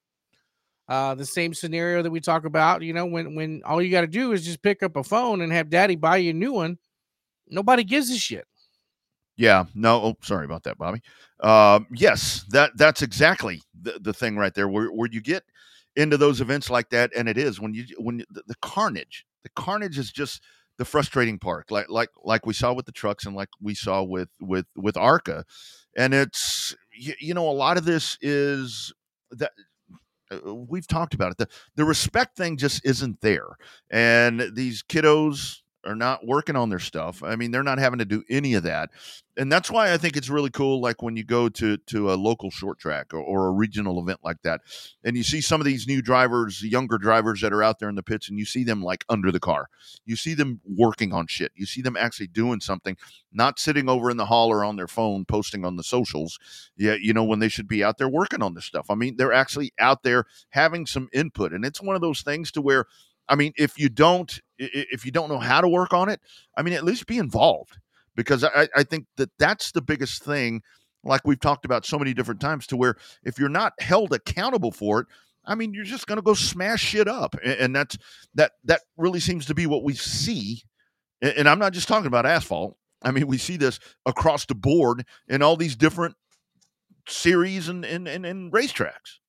uh, the same scenario that we talk about. You know, when when all you got to do is just pick up a phone and have Daddy buy you a new one. Nobody gives a shit. Yeah, no, oh, sorry about that, Bobby. Um, yes, that that's exactly the, the thing right there, where where you get into those events like that, and it is when you when you, the, the carnage, the carnage is just the frustrating part, like like like we saw with the trucks, and like we saw with with with ARCA, and it's you, you know a lot of this is that uh, we've talked about it. The the respect thing just isn't there, and these kiddos are not working on their stuff. I mean, they're not having to do any of that, and that's why I think it's really cool. Like when you go to to a local short track or, or a regional event like that, and you see some of these new drivers, younger drivers that are out there in the pits, and you see them like under the car. You see them working on shit. You see them actually doing something, not sitting over in the hall or on their phone posting on the socials. Yeah, you know when they should be out there working on this stuff. I mean, they're actually out there having some input, and it's one of those things to where. I mean, if you don't, if you don't know how to work on it, I mean, at least be involved because I, I think that that's the biggest thing. Like we've talked about so many different times, to where if you're not held accountable for it, I mean, you're just going to go smash shit up, and that's that. That really seems to be what we see. And I'm not just talking about asphalt. I mean, we see this across the board in all these different series and and, and, and racetracks.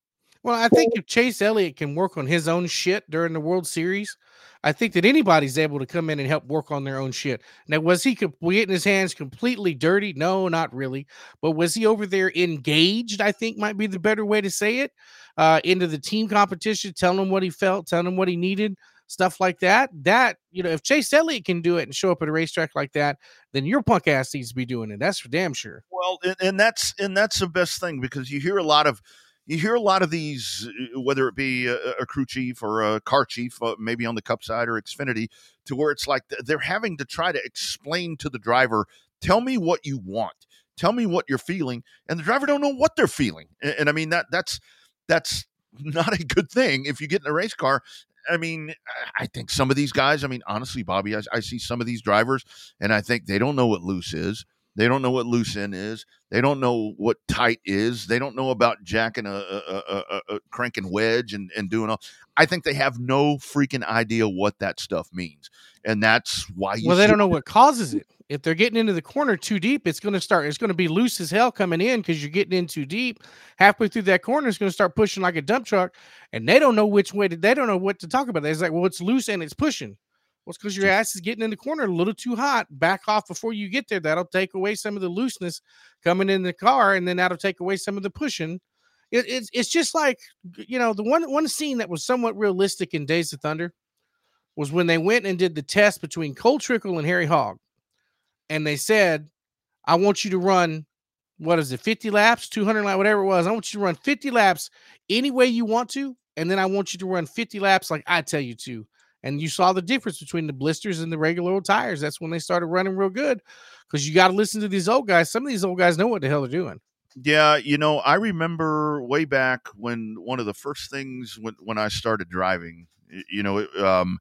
Well, I think if Chase Elliott can work on his own shit during the World Series, I think that anybody's able to come in and help work on their own shit. Now, was he getting his hands completely dirty? No, not really. But was he over there engaged? I think might be the better way to say it. Uh, into the team competition, telling him what he felt, telling him what he needed, stuff like that. That you know, if Chase Elliott can do it and show up at a racetrack like that, then your punk ass needs to be doing it. That's for damn sure. Well, and, and that's and that's the best thing because you hear a lot of you hear a lot of these, uh, whether it be a, a crew chief or a car chief, uh, maybe on the Cup side or Xfinity, to where it's like they're having to try to explain to the driver, "Tell me what you want, tell me what you're feeling," and the driver don't know what they're feeling. And, and I mean that that's that's not a good thing if you get in a race car. I mean, I- think some of these guys. I mean, honestly, Bobby, I, I see some of these drivers, and I think they don't know what loose is. They don't know what loose end is. They don't know what tight is. They don't know about jacking a, a, a, a, a cranking wedge and, and doing all. I think they have no freaking idea what that stuff means, and that's why. You well, they don't know what causes it. If they're getting into the corner too deep, it's going to start. It's going to be loose as hell coming in because you're getting in too deep. Halfway through that corner, it's going to start pushing like a dump truck, and they don't know which way. To, they don't know what to talk about. It's like, well, it's loose and it's pushing. Well, it's because your ass is getting in the corner a little too hot. Back off before you get there. That'll take away some of the looseness coming in the car, and then that'll take away some of the pushing. It, it's it's just like you know the one one scene that was somewhat realistic in Days of Thunder was when they went and did the test between Cole Trickle and Harry Hogge, and they said, "I want you to run what is it, 50 laps, 200 laps, whatever it was. I want you to run 50 laps any way you want to, and then I want you to run 50 laps like I tell you to." And you saw the difference between the blisters and the regular old tires. That's when they started running real good because you got to listen to these old guys. Some of these old guys know what the hell they're doing. Yeah, you know, I remember way back when one of the first things when when I started driving, you know, it, um,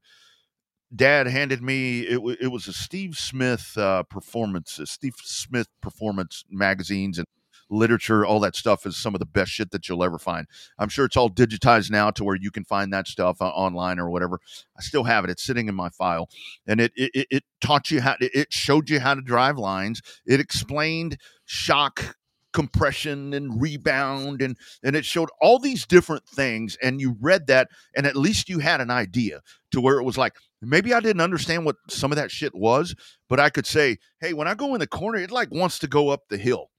Dad handed me it. wa- It was a Steve Smith uh, performance, Steve Smith performance magazines and literature. All that stuff is some of the best shit that you'll ever find. I'm sure it's all digitized now to where you can find that stuff uh, online or whatever. I still have it. It's sitting in my file, and it it, it- taught you how. It showed you how to drive lines. It explained shock compression and rebound and and it showed all these different things and you read that and at least you had an idea to where it was like maybe I didn't understand what some of that shit was but I could say hey when I go in the corner it like wants to go up the hill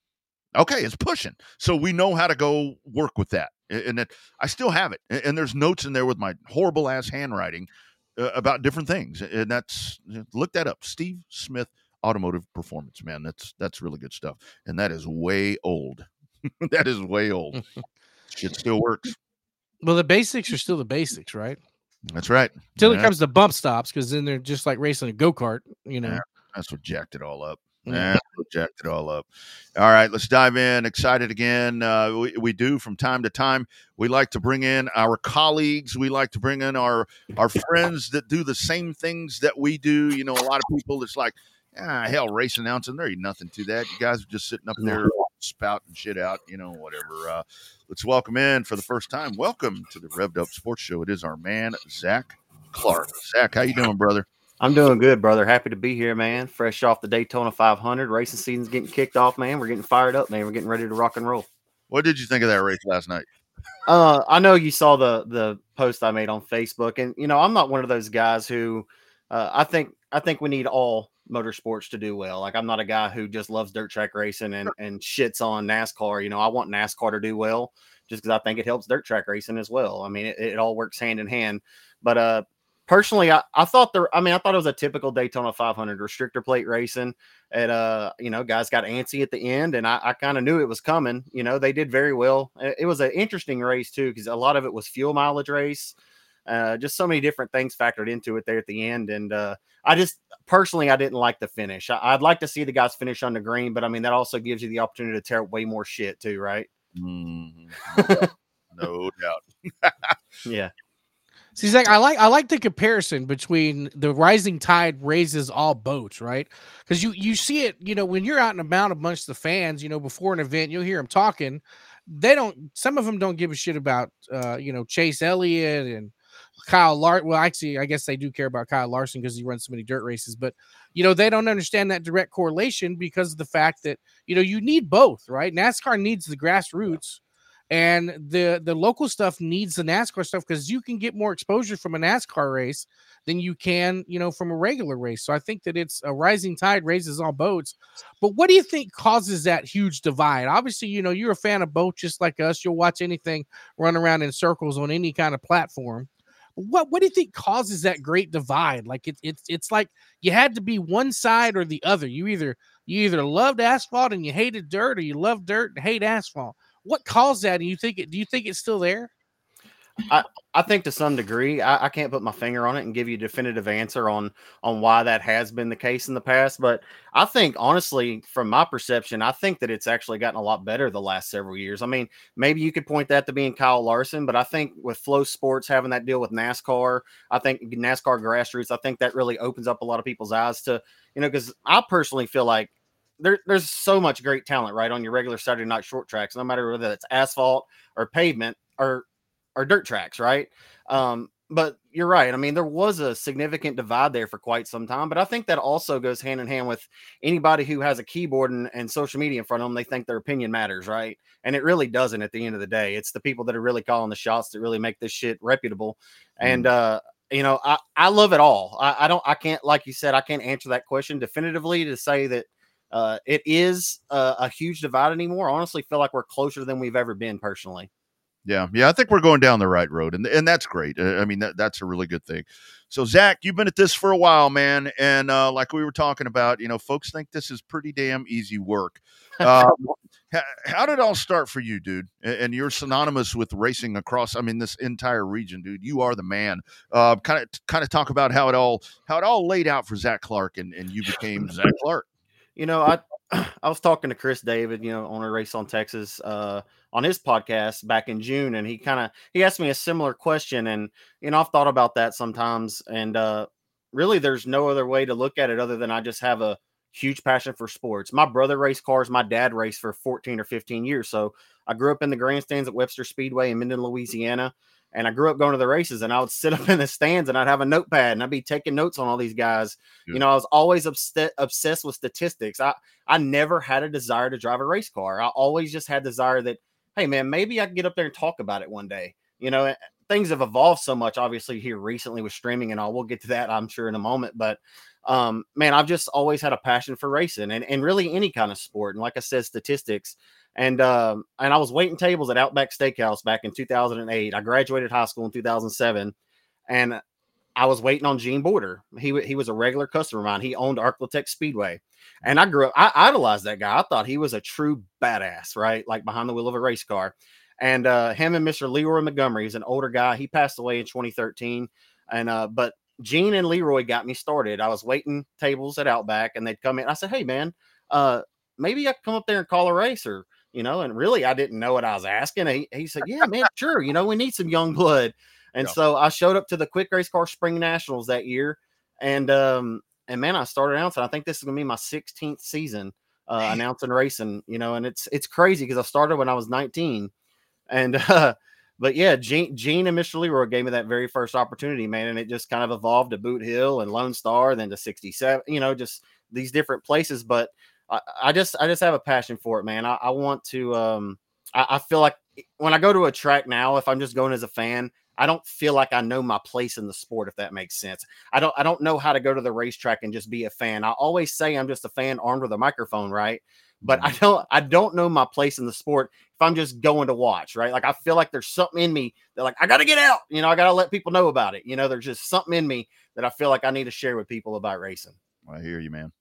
okay it's pushing. So we know how to go work with that and it, I still have it and there's notes in there with my horrible ass handwriting uh, about different things and that's look that up Steve Smith automotive performance man that's that's really good stuff and that is way old. That is way old. Shit still works. Well, the basics are still the basics, right? that's right. Till it comes to bump stops, because then they're just like racing a go kart, you know. Yeah. that's what jacked it all up Yeah. What jacked it all up. All right let's dive in. Excited again uh, we, we do from time to time. We like to bring in our colleagues. We like to bring in our our friends that do the same things that we do. You know a lot of people it's like ah, hell race announcing there ain't nothing to that. You guys are just sitting up there spouting shit out you know whatever uh, let's welcome in for the first time. Welcome to the revved up sports show. It is our man zach clark. Zach how you doing brother I'm doing good, brother. Happy to be here, man. Fresh off the Daytona 500. Racing season's getting kicked off, man. We're getting fired up, man. We're getting ready to rock and roll. what did you think of that race last night Uh, I know you saw the the post I made on Facebook, and you know I'm not one of those guys who uh, I think I think we need all motorsports to do well. Like I'm not a guy who just loves dirt track racing and and shits on NASCAR. You know I want NASCAR to do well just because I think it helps dirt track racing as well. I mean it, it all works hand in hand. But uh, personally, I, I thought there. I mean I thought it was a typical Daytona 500 restrictor plate racing. And uh, you know, guys got antsy at the end, and I, I kind of knew it was coming. You know, they did very well. It, was an interesting race too, because a lot of it was fuel mileage race. Uh, just so many different things factored into it there at the end, and uh, I just personally I didn't like the finish. I, I'd like to see the guys finish on the green, but I mean that also gives you the opportunity to tear up way more shit too, right? Mhm. no doubt Yeah, See, Zach, I like I like the comparison between the rising tide raises all boats, right? Because you you see it, you know, when you're out and about amongst the fans, you know, before an event, you'll hear them talking. They don't. Some of them don't give a shit about, uh, you know, Chase Elliott and Kyle Larson. Well, actually, I guess they do care about Kyle Larson because he runs so many dirt races, but you know, they don't understand that direct correlation because of the fact that you know you need both, right? NASCAR needs the grassroots and the the local stuff needs the NASCAR stuff because you can get more exposure from a NASCAR race than you can, you know, from a regular race. So I think that it's a rising tide raises all boats. But what do you think causes that huge divide? Obviously, you know, you're a fan of both just like us. You'll watch anything run around in circles on any kind of platform. What what do you think causes that great divide? Like it's it's it's like you had to be one side or the other. You either you either loved asphalt and you hated dirt, or you loved dirt and hate asphalt what caused that? And you think it? Do you think it's still there? I think to some degree, I, I can't put my finger on it and give you a definitive answer on on why that has been the case in the past. But I think honestly, from my perception, I think that it's actually gotten a lot better the last several years. I mean, maybe you could point that to being Kyle Larson, but I think with FloSports having that deal with NASCAR, I think NASCAR grassroots, I think that really opens up a lot of people's eyes to you know because I personally feel like there, there's so much great talent right on your regular Saturday night short tracks, no matter whether it's asphalt or pavement or or dirt tracks, right? Um, but you're right. I mean, there was a significant divide there for quite some time, but I think that also goes hand in hand with anybody who has a keyboard and, and social media in front of them. They think their opinion matters, right? And it really doesn't at the end of the day. It's the people that are really calling the shots that really make this shit reputable. And, uh, you know, I, I love it all. I, I don't, I can't, like you said, I can't answer that question definitively to say that uh, it is a, a huge divide anymore. I honestly feel like we're closer than we've ever been personally. Yeah, yeah, I think we're going down the right road, and and that's great. Uh, I mean, that, that's a really good thing. So, Zach, you've been at this for a while, man, and uh, like we were talking about, you know, folks think this is pretty damn easy work. Um, how, how, did it all start for you, dude? And, and, you're synonymous with racing across. I mean, this entire region, dude. You are the man. Kind of, kind of talk about how it all, how it all laid out for Zach Clark, and and you became Zach Clark. You know, I I was talking to Chris David, you know, on a race on Texas, uh, on his podcast back in June, and he kind of he asked me a similar question, and you know, I've thought about that sometimes, and uh, really, there's no other way to look at it other than I just have a huge passion for sports. My brother raced cars, my dad raced for 14 or 15 years, so I grew up in the grandstands at Webster Speedway in Minden, Louisiana. And I grew up going to the races, and I would sit up in the stands, and I'd have a notepad, and I'd be taking notes on all these guys. Yeah. You know, I was always obs- obsessed with statistics. I I never had a desire to drive a race car. I always just had desire that, hey man, maybe I can get up there and talk about it one day. You know, eh, things have evolved so much, obviously here recently with streaming and all. We'll get to that, I'm sure, in a moment. But um, man, I've just always had a passion for racing and, and really any kind of sport. And like I said, statistics. And um, and I was waiting tables at Outback Steakhouse back in 2008. I graduated high school in 2007, and I was waiting on Gene Border. He he was a regular customer of mine. He owned Arklatex Speedway, and I grew up. I idolized that guy. I thought he was a true badass, right? Like behind the wheel of a race car. And uh, him and Mr. Leroy Montgomery is an older guy. He passed away in 2013. And uh, but Gene and Leroy got me started. I was waiting tables at Outback, and they'd come in. I said, "Hey, man, uh, maybe I could come up there and call a race, or you know." And really, I didn't know what I was asking. He, he said, "Yeah, man, sure. You know, we need some young blood." And yeah. so I showed up to the Quick Race Car Spring Nationals that year, and um, and man, I started announcing. I think this is gonna be my 16th season uh, announcing racing. You know, and it's it's crazy because I started when I was 19, and uh, but yeah, Gene, Gene and Mr. Leroy gave me that very first opportunity, man, and it just kind of evolved to Boot Hill and Lone Star, then to 67. You know, just these different places, but. I, I just I just have a passion for it, man. I, I want to um I, I feel like when I go to a track now, if I'm just going as a fan, I don't feel like I know my place in the sport, if that makes sense. I don't I don't know how to go to the racetrack and just be a fan. I always say I'm just a fan armed with a microphone, right? But I don't I don't know my place in the sport if I'm just going to watch, right? Like I feel like there's something in me that like I gotta get out, you know, I gotta let people know about it. You know, there's just something in me that I feel like I need to share with people about racing. I hear you, man.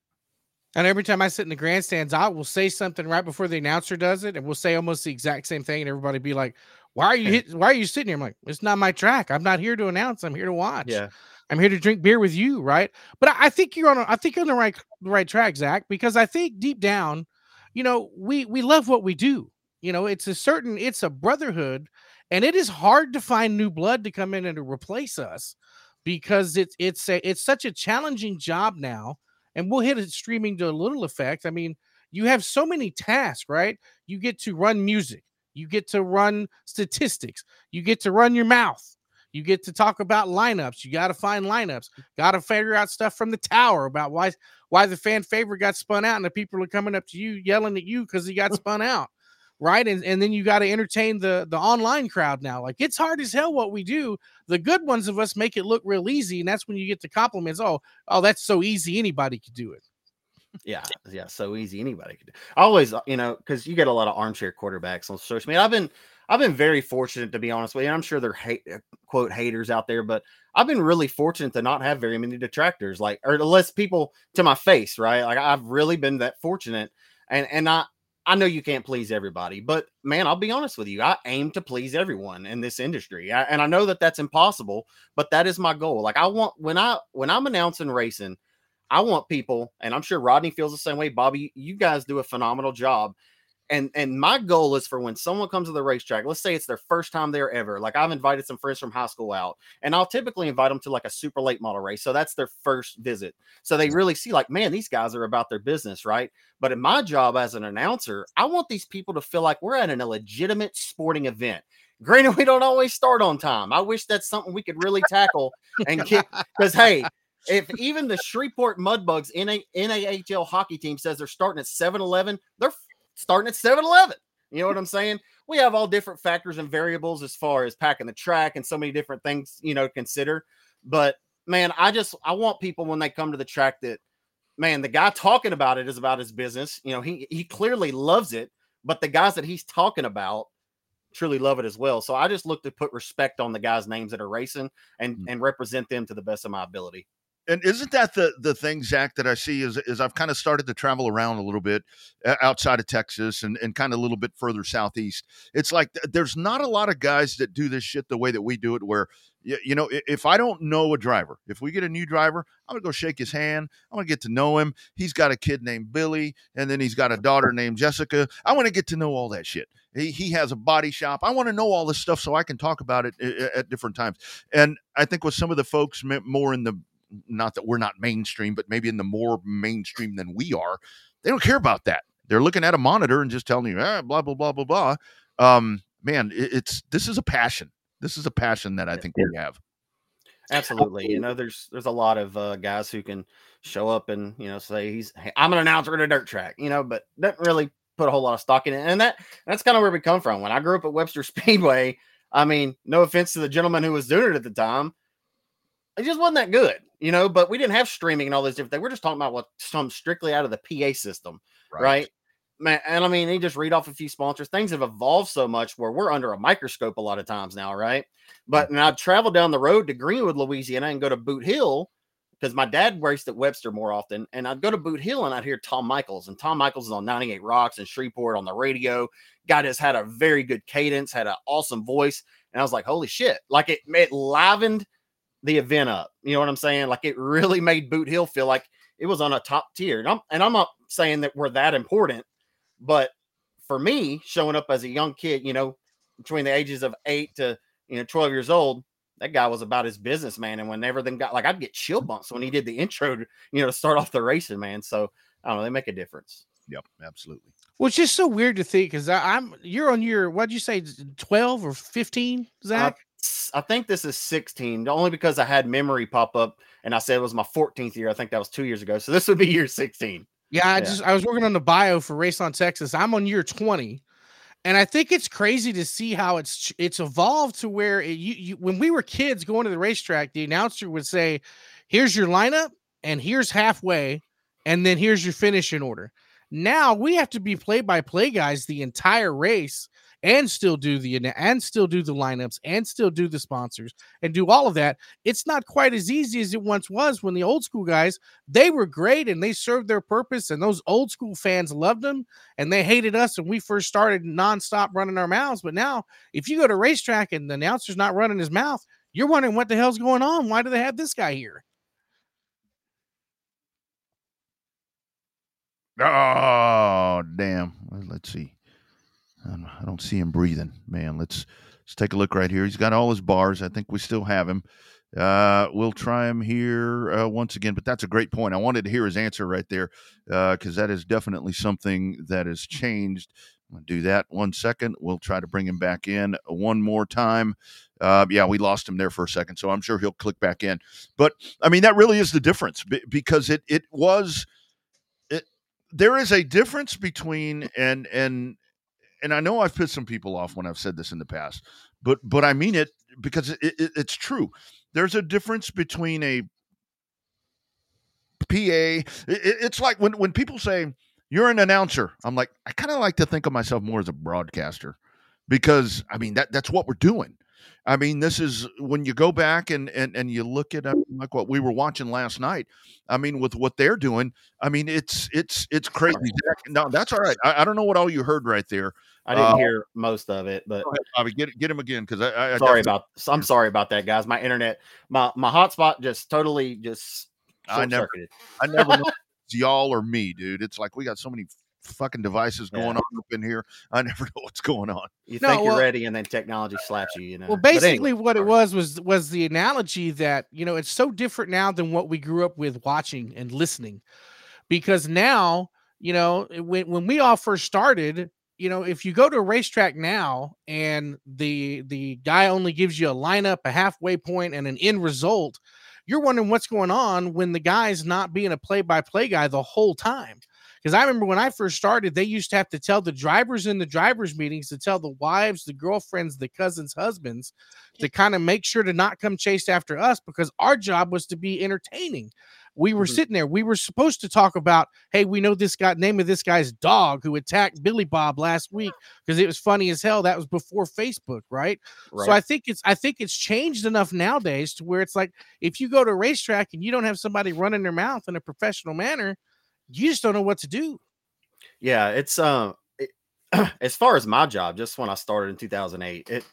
And every time I sit in the grandstands, I will say something right before the announcer does it, and we'll say almost the exact same thing, and everybody be like, "Why are you hit, Why are you sitting here?" I'm like, "It's not my track. I'm not here to announce. I'm here to watch. Yeah, I'm here to drink beer with you, right?" But I, I think you're on. A, I think you're on the right the right track, Zach, because I think deep down, you know, we we love what we do. You know, it's a certain, it's a brotherhood, and it is hard to find new blood to come in and to replace us because it's it's a it's such a challenging job now and we'll hit it streaming to a little effect. I mean, you have so many tasks, right? You get to run music, you get to run statistics, you get to run your mouth, you get to talk about lineups. You got to find lineups. Got to figure out stuff from the tower about why why the fan favorite got spun out, and the people are coming up to you yelling at you because he got spun out right? And and then you got to entertain the the online crowd now. Like it's hard as hell what we do. The good ones of us make it look real easy, and that's when you get the compliments. Oh, oh, that's so easy. Anybody could do it. Yeah, yeah, so easy. Anybody could. Do. Always, uh, you know, because you get a lot of armchair quarterbacks on social media. I've been I've been very fortunate to be honest with you. I'm sure there are hate, uh, quote haters out there, but I've been really fortunate to not have very many detractors, like or less people to my face, right? Like I've really been that fortunate, and and I I know you can't please everybody, but man, I'll be honest with you. I aim to please everyone in this industry, I, and I know that that's impossible, but that is my goal. Like I want when I when I'm announcing racing, I want people, and I'm sure Rodney feels the same way. Bobby, you guys do a phenomenal job. And and my goal is for when someone comes to the racetrack, let's say it's their first time there ever. Like I've invited some friends from high school out, and I'll typically invite them to like a super late model race. So that's their first visit. So they really see like, man, these guys are about their business, right? But in my job as an announcer, I want these people to feel like we're at an, a legitimate sporting event. Granted, we don't always start on time. I wish that's something we could really tackle and get because hey, if even the Shreveport Mudbugs NA, NAHL hockey team says they're starting at 7-Eleven, they're starting at 7-Eleven. You know what I'm saying? We have all different factors and variables as far as packing the track and so many different things, you know, to consider. But man, I just I want people when they come to the track that man, the guy talking about it is about his business. You know, he he clearly loves it, but the guys that he's talking about truly love it as well. So I just look to put respect on the guys' names that are racing and Mm. and represent them to the best of my ability. And isn't that the the thing, Zach, that I see is is I've kind of started to travel around a little bit uh, outside of Texas and, and kind of a little bit further southeast. It's like there's not a lot of guys that do this shit the way that we do it. Where you, know, if I don't know a driver, if we get a new driver, I'm gonna go shake his hand. I want to get to know him. He's got a kid named Billy, and then he's got a daughter named Jessica. I want to get to know all that shit. He, he has a body shop. I want to know all this stuff so I can talk about it uh, at different times. And I think with some of the folks more in the not that we're not mainstream, but maybe in the more mainstream than we are, they don't care about that. They're looking at a monitor and just telling you, ah, blah blah blah blah blah. Um, man, it, it's this is a passion. This is a passion that I think we have. Absolutely. You know, there's there's a lot of uh, guys who can show up and you know say he's hey, I'm an announcer at a dirt track, you know, but doesn't really put a whole lot of stock in it. And that that's kind of where we come from. When I grew up at Webster Speedway, I mean, no offense to the gentleman who was doing it at the time, it just wasn't that good, you know. But we didn't have streaming and all those different things. We're just talking about what comes strictly out of the PA system, right? Man, and I mean, you just read off a few sponsors. Things have evolved so much where we're under a microscope a lot of times now, right? But mm. and I'd travel down the road to Greenwood, Louisiana, and go to Boot Hill because my dad raced at Webster more often. And I'd go to Boot Hill and I'd hear Tom Michaels, and Tom Michaels is on 98 Rocks and Shreveport on the radio. Guy just had a very good cadence, had an awesome voice, and I was like, holy shit! Like it, it livened the event up. You know what I'm saying? Like it really made Boot Hill feel like it was on a top tier. And I'm and I'm not saying that we're that important, but for me, showing up as a young kid, you know, between the ages of eight to you know 12 years old, that guy was about his business, man. And when everything got like I'd get chill bumps when he did the intro, to, you know, to start off the racing, man. So I don't know, they make a difference. Yep, absolutely. Well, it's just so weird to think because I'm you're on your what'd you say, twelve or fifteen, uh, Zach? I think this is 16, only because I had memory pop up and I said it was my 14th year. I think that was two years ago. So this would be year 16. Yeah, I Yeah. just I was working on the bio for Race on Texas. I'm on year 20. And I think it's crazy to see how it's it's evolved to where it, you, you when we were kids going to the racetrack, the announcer would say, "Here's your lineup and here's halfway and then here's your finishing order." Now we have to be play by play guys the entire race and still do the and still do the lineups and still do the sponsors and do all of that. It's not quite as easy as it once was when the old school guys they were great and they served their purpose and those old school fans loved them and they hated us when we first started nonstop running our mouths but now if you go to racetrack and the announcer's not running his mouth you're wondering what the hell's going on why do they have this guy here Oh damn! Let's see. I don't, see him breathing, man. Let's let's take a look right here. He's got all his bars. I think we still have him. Uh, we'll try him here uh, once again. But that's a great point. I wanted to hear his answer right there because that is definitely something that has changed. I'm gonna do that one second. We'll try to bring him back in one more time. Uh, yeah, we lost him there for a second, so I'm sure he'll click back in. But I mean, that really is the difference be- because it it was there is a difference between and and and I know I've pissed some people off when I've said this in the past, but but I mean it because it, it, it's true. There's a difference between a PA. It, it's like when when people say you're an announcer. I'm like I kind of like to think of myself more as a broadcaster because I mean that that's what we're doing. I mean, this is when you go back and and and you look at like what we were watching last night. I mean, with what they're doing, I mean, it's it's it's crazy. No, that's all right. I, I don't know what all you heard right there. I didn't Uh, hear most of it, but ahead, Bobby. Get get him again because I, I sorry about I'm sorry about that, guys. My internet, my my hotspot just totally just I never- I never know it's y'all or me, dude. It's like we got so many fucking devices going Yeah. on up in here. I never know what's going on. You No, think you're ready, and then technology slaps you. You know. Well, But anyway, basically, what it was was was the analogy that you know it's so different now than what we grew up with watching and listening, because now you know when when we all first started, you know if you go to a racetrack now and the the guy only gives you a lineup, a halfway point, and an end result, you're wondering what's going on when the guy's not being a play by play guy the whole time. Because I remember when I first started, they used to have to tell the drivers in the drivers' meetings to tell the wives, the girlfriends, the cousins' husbands to kind of make sure to not come chase after us because our job was to be entertaining. We were Mhm. sitting there. We were supposed to talk about, hey, we know this guy, name of this guy's dog who attacked Billy Bob last week because it was funny as hell. That was before Facebook, right? Right. So I think it's I think it's changed enough nowadays to where it's like if you go to a racetrack and you don't have somebody running their mouth in a professional manner, you just don't know what to do. Yeah, it's um it, as far as my job, just when I started in 2008, it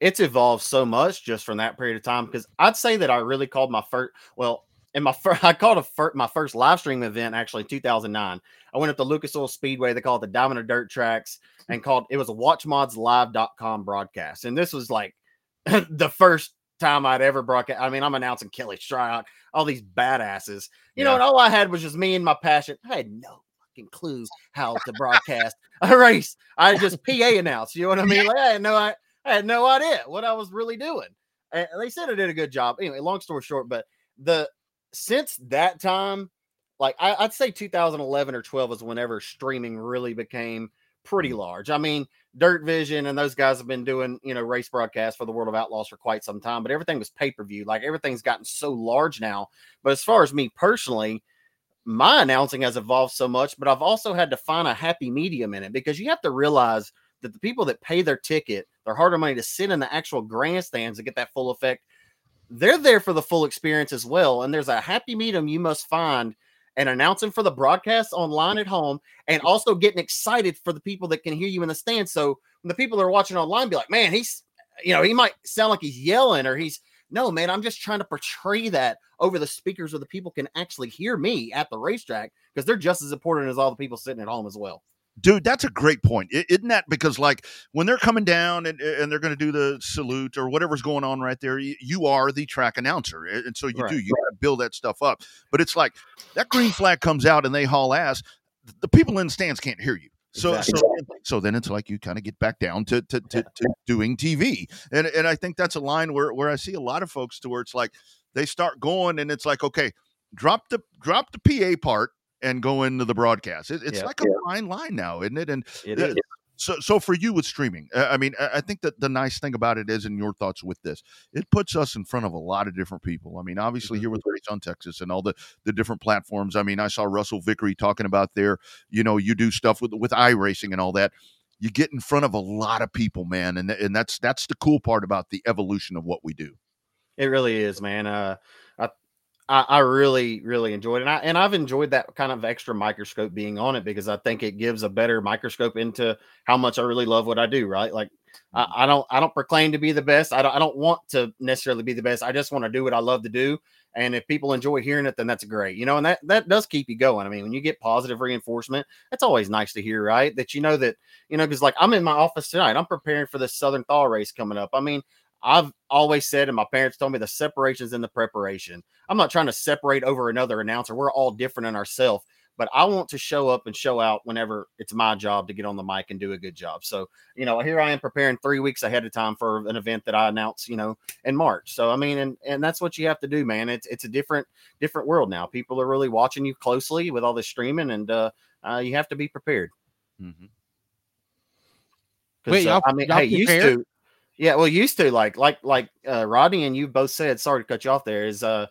it's evolved so much just from that period of time because I'd say that I really called my first well in my first I called a fir- my first live stream event actually in 2009. I went up to Lucas Oil Speedway, they called it the Diamond of Dirt Tracks and called it was a watchmodslive.com broadcast. And this was like the first time I'd ever broadcast. I mean, I'm announcing Kelly Stroud, all these badasses. You know, and all I had was just me and my passion. I had no fucking clue how to broadcast a race. I just PA announced. You know what I mean? Like I had no, I, I had no idea what I was really doing. And they said I did a good job. Anyway, long story short, but the since that time, like I, I'd say 2011 or 12 is whenever streaming really became pretty mm. large. I mean, DIRTVision and those guys have been doing, you know, race broadcasts for the World of Outlaws for quite some time, but everything was pay per view. Like everything's gotten so large now. But as far as me personally, my announcing has evolved so much, but I've also had to find a happy medium in it because you have to realize that the people that pay their ticket, their harder money to sit in the actual grandstands to get that full effect, they're there for the full experience as well. And there's a happy medium you must find and announcing for the broadcast online at home and also getting excited for the people that can hear you in the stand. So when the people that are watching online be like, man, he's, you know, he might sound like he's yelling or he's, no, man, I'm just trying to portray that over the speakers so the people can actually hear me at the racetrack because they're just as important as all the people sitting at home as well. Dude, that's a great point. Isn't that because like when they're coming down and, and they're going to do the salute or whatever's going on right there, you, are the track announcer, and so you Right. do you to build that stuff up. But it's like that green flag comes out and they haul ass. The people in the stands can't hear you. So, Exactly. so, so then it's like you kind of get back down to to, to, to doing TV, and and I think that's a line where where I see a lot of folks to where it's like they start going and it's like okay, drop the drop the PA part and go into the broadcast. It, it's Yeah. like a fine line now, isn't it? And It Yeah. is. so so for you with streaming uh, i mean I think that the nice thing about it is and your thoughts with this it puts us in front of a lot of different people i mean obviously here with race on texas and all the the different platforms i mean i saw russell vickery talking about there. you know you do stuff with with iRacing and all that you get in front of a lot of people man and and that's that's the cool part about the evolution of what we do It really is, man. Uh, I, I really really enjoyed it, and I and I've enjoyed that kind of extra microscope being on it because I think it gives a better microscope into how much I really love what I do. Right, like I, mm-hmm. I don't I don't proclaim to be the best. I don't I don't want to necessarily be the best. I just want to do what I love to do, and if people enjoy hearing it, then that's great. You know, and that that does keep you going. I mean, when you get positive reinforcement, that's always nice to hear, right? That you know that you know because like I'm in my office tonight. I'm preparing for this Southern Thaw race coming up. I mean. I've always said, and my parents told me, the separation's in the preparation. I'm not trying to separate over another announcer. We're all different in ourselves, but I want to show up and show out whenever it's my job to get on the mic and do a good job. So, you know, here I am preparing three weeks ahead of time for an event that I announce, you know, in March. So, I mean, and and that's what you have to do, man. It's it's a different different world now. People are really watching you closely with all this streaming, and uh, uh you have to be prepared. Mhm. 'Cause, Wait, uh, I mean, hey, used to, yeah, well, used to like like like uh, Rodney and you both said. Sorry to cut you off. There is uh,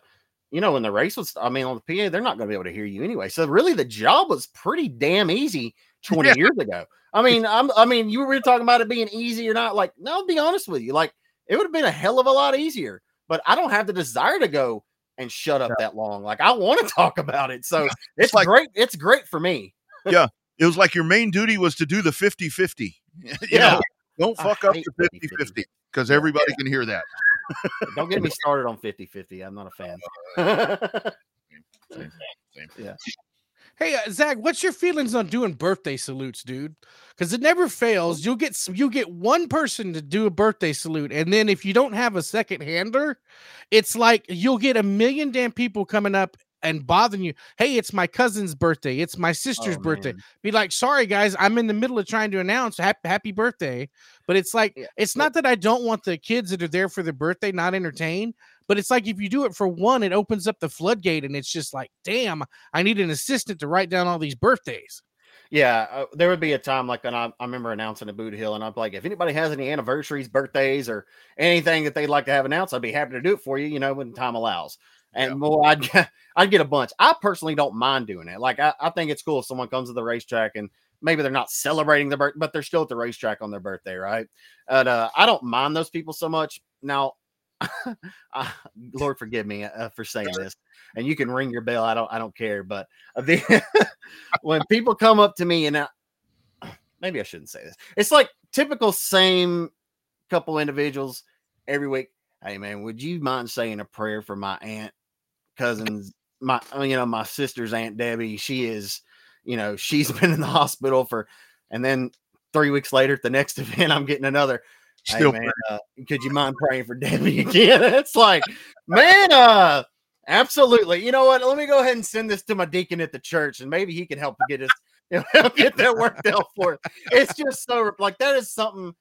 you know, when the race was, I mean, on the PA, they're not going to be able to hear you anyway. So really, the job was pretty damn easy twenty Yeah. years ago. I mean, I'm, I mean, you were talking about it being easy or not. Like, no, I'll be honest with you, like it would have been a hell of a lot easier. But I don't have the desire to go and shut up that long. Like, I want to talk about it. So it's like- great. It's great for me. Yeah. It was like your main duty was to do the 50-50 you Yeah. know don't I fuck up hate the 50-50. 50-50 because everybody can hear that Don't get me started on 50 50. I'm not a fan. Yeah. Hey, uh, Zach, what's your feelings on doing birthday salutes, dude? Because it never fails. You'll get you'll get one person to do a birthday salute, and then if you don't have a second hander, it's like you'll get a million damn people coming up and bothering you. Hey, it's my cousin's birthday. It's my sister's Oh, birthday. Be like, sorry guys, I'm in the middle of trying to announce happy, happy birthday. But it's like Yeah, it's not that I don't want the kids that are there for their birthday not entertained. But it's like if you do it for one, it opens up the floodgate, and it's just like, damn, I need an assistant to write down all these birthdays. Yeah, uh, there would be a time like when I, I remember announcing a Boot Hill, and I'd be like, if anybody has any anniversaries, birthdays, or anything that they'd like to have announced, I'd be happy to do it for you, you know, when time allows. And more, I'd get, I'd get a bunch. I personally don't mind doing it. Like I, I think it's cool if someone comes to the racetrack and maybe they're not celebrating their birthday, but they're still at the racetrack on their birthday, right? And uh, I don't mind those people so much. Now, uh, Lord forgive me uh, for saying this, and you can ring your bell. I don't, I don't care. But uh, the, when people come up to me and I, maybe I shouldn't say this, it's like typical same couple individuals every week. Hey man, would you mind saying a prayer for my aunt, cousins, my uh, you know my sister's aunt Debbie? She is, you know, she's been in the hospital for, and then three weeks later at the next event, I'm getting another. Hey, Still man, uh, could you mind praying for Debbie again? It's like, man, uh, absolutely. You know what? Let me go ahead and send this to my deacon at the church, and maybe he can help get us get that worked out for. us. It's just so like that is something.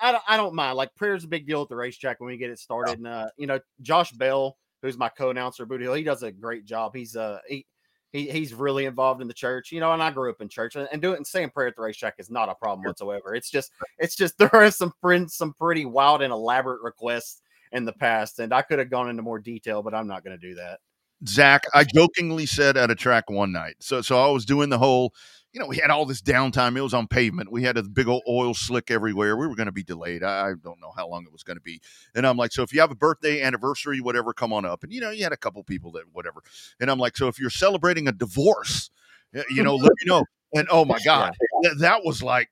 I don't, I don't mind. Like prayer's is a big deal at the racetrack when we get it started. And uh, you know, Josh Bell, who's my co-announcer Booty Hill, he does a great job. He's uh he, he he's really involved in the church, you know, and I grew up in church and, and doing and saying prayer at the racetrack is not a problem whatsoever. It's just it's just there are some friends, some pretty wild and elaborate requests in the past, and I could have gone into more detail, but I'm not going to do that. Zach, I jokingly said at a track one night. So so I was doing the whole, you know, we had all this downtime. It was on pavement. We had a big old oil slick everywhere. We were going to be delayed. I, I don't know how long it was going to be. And I'm like, so if you have a birthday, anniversary, whatever, come on up. And you know, you had a couple people that whatever. And I'm like, so if you're celebrating a divorce, eh, you know, let me know. And oh my God, that, that was like,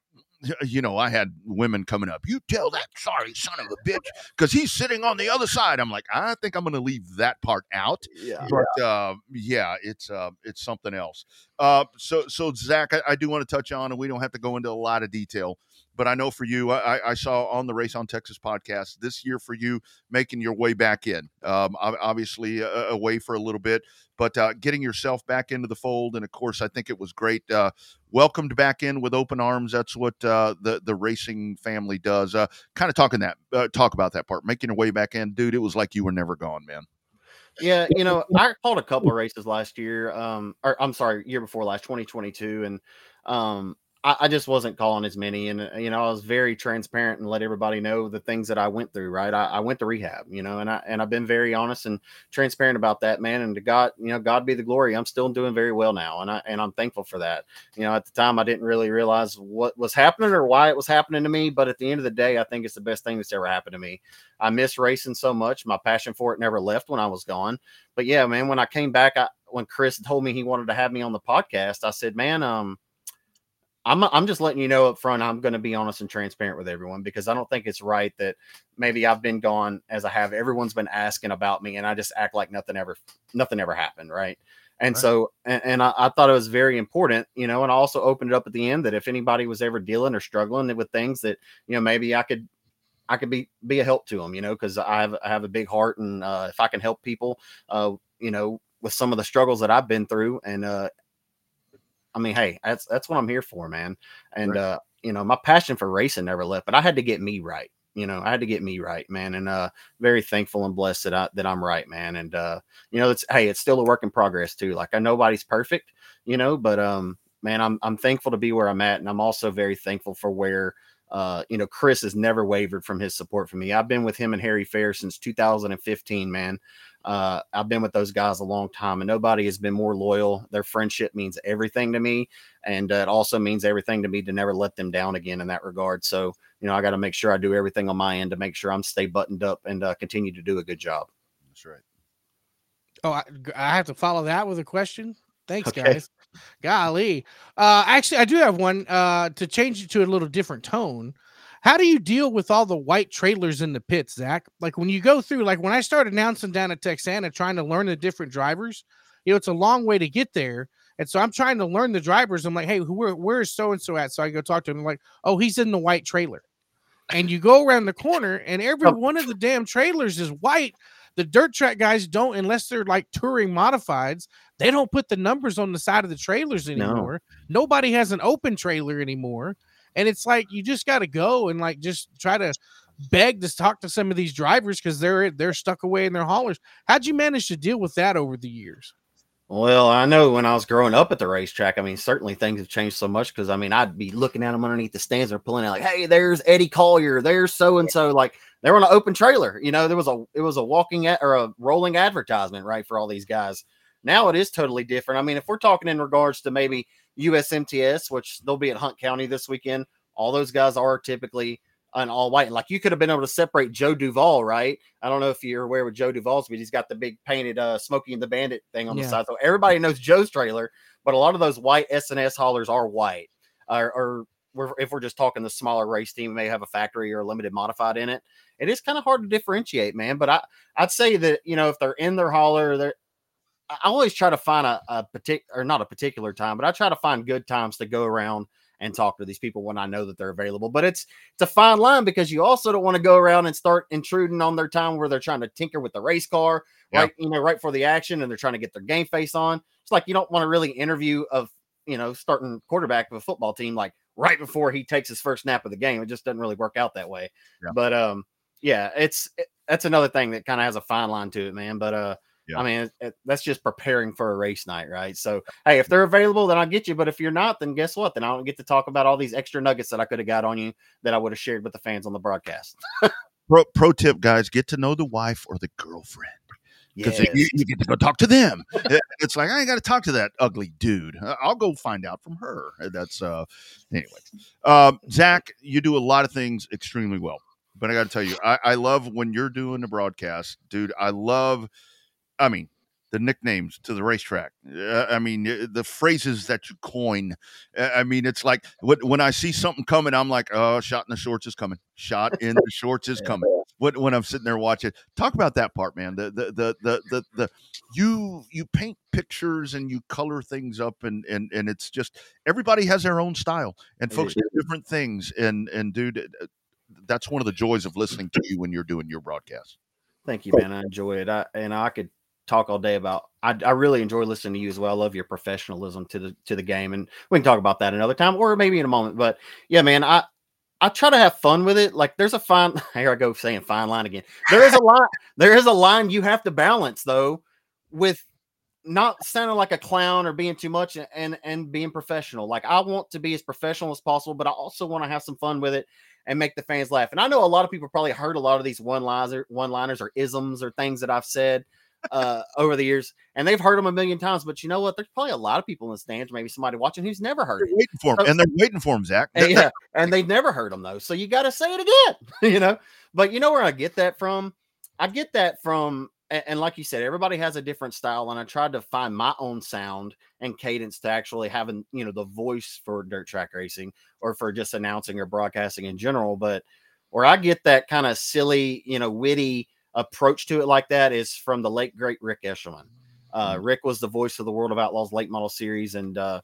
you know, I had women coming up. You tell that sorry son of a bitch because he's sitting on the other side. I'm like, I think I'm going to leave that part out Yeah. but uh, yeah, it's uh, it's something else. Uh, so so Zach, I, I do want to touch on, and we don't have to go into a lot of detail, but I know for you, I, I- saw on the Race on Texas podcast this year for you making your way back in. Um, obviously uh, away for a little bit, but uh, getting yourself back into the fold, and of course, I think it was great. Uh, welcomed back in with open arms. That's what uh, the the racing family does. Uh, kind of talking that uh, talk about that part, making your way back in, dude. It was like you were never gone, man. Yeah, you know, I called a couple of races last year. Um, or I'm sorry, year before last, 2022, and um, I, I just wasn't calling as many. And uh, you know, I was very transparent and let everybody know the things that I went through. Right, I, I went to rehab, you know, and I and I've been very honest and transparent about that, man. And to God, you know, God be the glory. I'm still doing very well now, and I and I'm thankful for that. You know, at the time, I didn't really realize what was happening or why it was happening to me, but at the end of the day, I think it's the best thing that's ever happened to me. I miss racing so much. My passion for it never left when I was gone. But yeah, man, when I came back, I, when Chris told me he wanted to have me on the podcast, I said, man, um, I'm I'm just letting you know up front. I'm going to be honest and transparent with everyone because I don't think it's right that maybe I've been gone as I have. Everyone's been asking about me, and I just act like nothing ever nothing ever happened, right? And Right. so, and, and I, I thought it was very important, you know. And I also opened it up at the end that if anybody was ever dealing or struggling with things that you know maybe I could I could be be a help to them, you know, because I have I have a big heart, and uh, if I can help people, uh, you know, with some of the struggles that I've been through, and uh, I mean, hey, that's that's what I'm here for, man. And Right. uh, you know, my passion for racing never left, but I had to get me right. You know, I had to get me right, man. And uh, very thankful and blessed that I that I'm right, man. And uh, you know, it's hey, it's still a work in progress too. Like I know nobody's perfect, you know, but um, man, I'm I'm thankful to be where I'm at, and I'm also very thankful for where uh, you know, Chris has never wavered from his support for me. I've been with him and Harry Fair since 2015, man. Uh, I've been with those guys a long time, and nobody has been more loyal. Their friendship means everything to me, and uh, it also means everything to me to never let them down again in that regard. So, you know, I got to make sure I do everything on my end to make sure I'm stay buttoned up and uh, continue to do a good job. That's right. Oh, I, I have to follow that with a question. Thanks, Okay. guys. Golly. Uh, actually, I do have one uh, to change it to a little different tone. How do you deal with all the white trailers in the pits, Zach? Like when you go through, like when I started announcing down at Texana, trying to learn the different drivers, you know, it's a long way to get there. And so I'm trying to learn the drivers. I'm like, hey, who, where, where is so and so at? So I go talk to him. I'm like, oh, he's in the white trailer. And you go around the corner, and every one of the damn trailers is white. The dirt track guys don't, unless they're like touring modifieds, they don't put the numbers on the side of the trailers anymore. No. Nobody has an open trailer anymore. And it's like you just got to go and like just try to beg to talk to some of these drivers because they're they're stuck away in their haulers. How'd you manage to deal with that over the years? Well, I know when I was growing up at the racetrack, I mean, certainly things have changed so much because I mean, I'd be looking at them underneath the stands or pulling out like, hey, there's Eddie Collier, there's so and so. Like they were on an open trailer, you know, there was a it was a walking at, or a rolling advertisement, right, for all these guys. Now it is totally different. I mean, if we're talking in regards to maybe USMTS, which they'll be at Hunt County this weekend, all those guys are typically an all white. Like you could have been able to separate Joe Duval, right? I don't know if you're aware with Joe Duval's, but he's got the big painted uh Smokey and the Bandit thing on yeah. the side. So everybody knows Joe's trailer, but a lot of those white SNS haulers are white. Or, or we're, if we're just talking the smaller race team, may have a factory or a limited modified in it. It is kind of hard to differentiate, man. But I, I'd say that you know if they're in their hauler, they're I always try to find a, a particular, or not a particular time, but I try to find good times to go around and talk to these people when I know that they're available. But it's it's a fine line because you also don't want to go around and start intruding on their time where they're trying to tinker with the race car, yeah. right? You know, right for the action, and they're trying to get their game face on. It's like you don't want to really interview of you know starting quarterback of a football team like right before he takes his first snap of the game. It just doesn't really work out that way. Yeah. But um, yeah, it's it, that's another thing that kind of has a fine line to it, man. But uh yeah. I mean, it, it, that's just preparing for a race night, right? So, hey, if they're available, then I'll get you. But if you're not, then guess what? Then I don't get to talk about all these extra nuggets that I could have got on you that I would have shared with the fans on the broadcast. pro, pro tip, guys, get to know the wife or the girlfriend because yes. you, you, get to go talk to them. it's like I ain't got to talk to that ugly dude. I'll go find out from her. That's uh, anyway. Um, Zach, you do a lot of things extremely well, but I got to tell you, I, I love when you're doing the broadcast, dude. I love I mean, the nicknames to the racetrack. Uh, I mean, the phrases that you coin. I mean, it's like when I see something coming, I'm like, oh, shot in the shorts is coming. Shot in the shorts is coming. When, when I'm sitting there watching, talk about that part, man. The the the the the, the you you paint pictures and you color things up, and and and it's just everybody has their own style, and folks do different things. And and dude, that's one of the joys of listening to you when you're doing your broadcast. Thank you, man. I enjoy it. I and I could talk all day about. I, I really enjoy listening to you as well. I love your professionalism to the to the game, and we can talk about that another time or maybe in a moment. But yeah, man, I I try to have fun with it. Like there's a fine here I go saying fine line again. There is a line. there is a line you have to balance though with not sounding like a clown or being too much and and being professional. Like I want to be as professional as possible, but I also want to have some fun with it and make the fans laugh. And I know a lot of people probably heard a lot of these one liners, one liners or isms or things that I've said uh, over the years, and they've heard them a million times. But you know what? There's probably a lot of people in the stands, maybe somebody watching who's never heard they're. Waiting for them, so, and they're waiting for them, Zach. And, yeah, and they've never heard them though. So you got to say it again, you know. But you know where I get that from? I get that from, and, and like you said, everybody has a different style, and I tried to find my own sound and cadence to actually having, you know, the voice for dirt track racing or for just announcing or broadcasting in general. But where I get that kind of silly, you know, witty approach to it like that is from the late great Rick Eshelman. Uh, mm. Rick was the voice of the World of Outlaws late model series, and uh,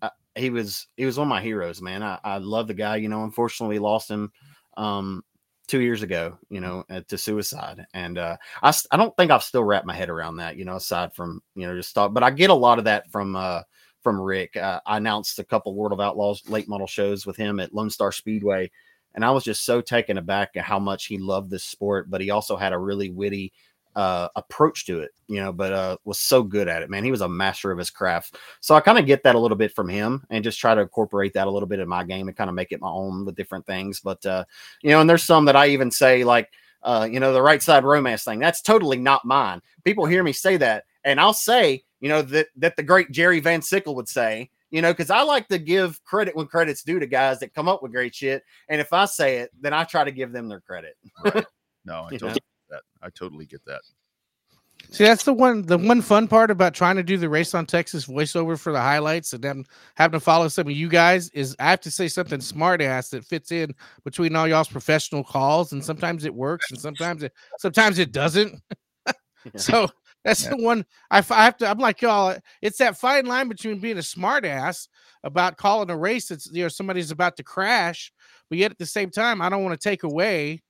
I, he was he was one of my heroes, man. I, I love the guy. You know, unfortunately, lost him um, two years ago. You know, uh, to suicide, and uh, I I don't think I've still wrapped my head around that. You know, aside from you know just thought, but I get a lot of that from uh, from Rick. Uh, I announced a couple World of Outlaws late model shows with him at Lone Star Speedway and I was just so taken aback at how much he loved this sport, but he also had a really witty uh, approach to it, you know, but uh, was so good at it, man. He was a master of his craft. So I kind of get that a little bit from him and just try to incorporate that a little bit in my game and kind of make it my own with different things. But, uh, you know, and there's some that I even say, like, uh, you know, the right side romance thing. That's totally not mine. People hear me say that, and I'll say, you know, that that the great Jerry Van Sickle would say, you know, because I like to give credit when credit's due to guys that come up with great shit. And if I say it, then I try to give them their credit. right. No, I totally get that. I totally get that. See, that's the one the one fun part about trying to do the race on Texas voiceover for the highlights and then having to follow some of you guys is I have to say something smart ass that fits in between all y'all's professional calls, and sometimes it works and sometimes it sometimes it doesn't. So That's Yeah. the one I have to. I'm like y'all. It's that fine line between being a smartass about calling a race that's you know somebody's about to crash, but yet at the same time, I don't want to take away,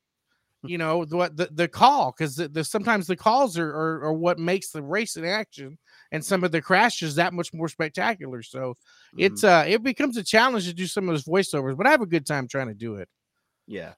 you know, what the, the call because the, the sometimes the calls are, are are what makes the race in action and some of the crashes that much more spectacular. So Mm-hmm. it's uh it becomes a challenge to do some of those voiceovers, but I have a good time trying to do it. Yeah.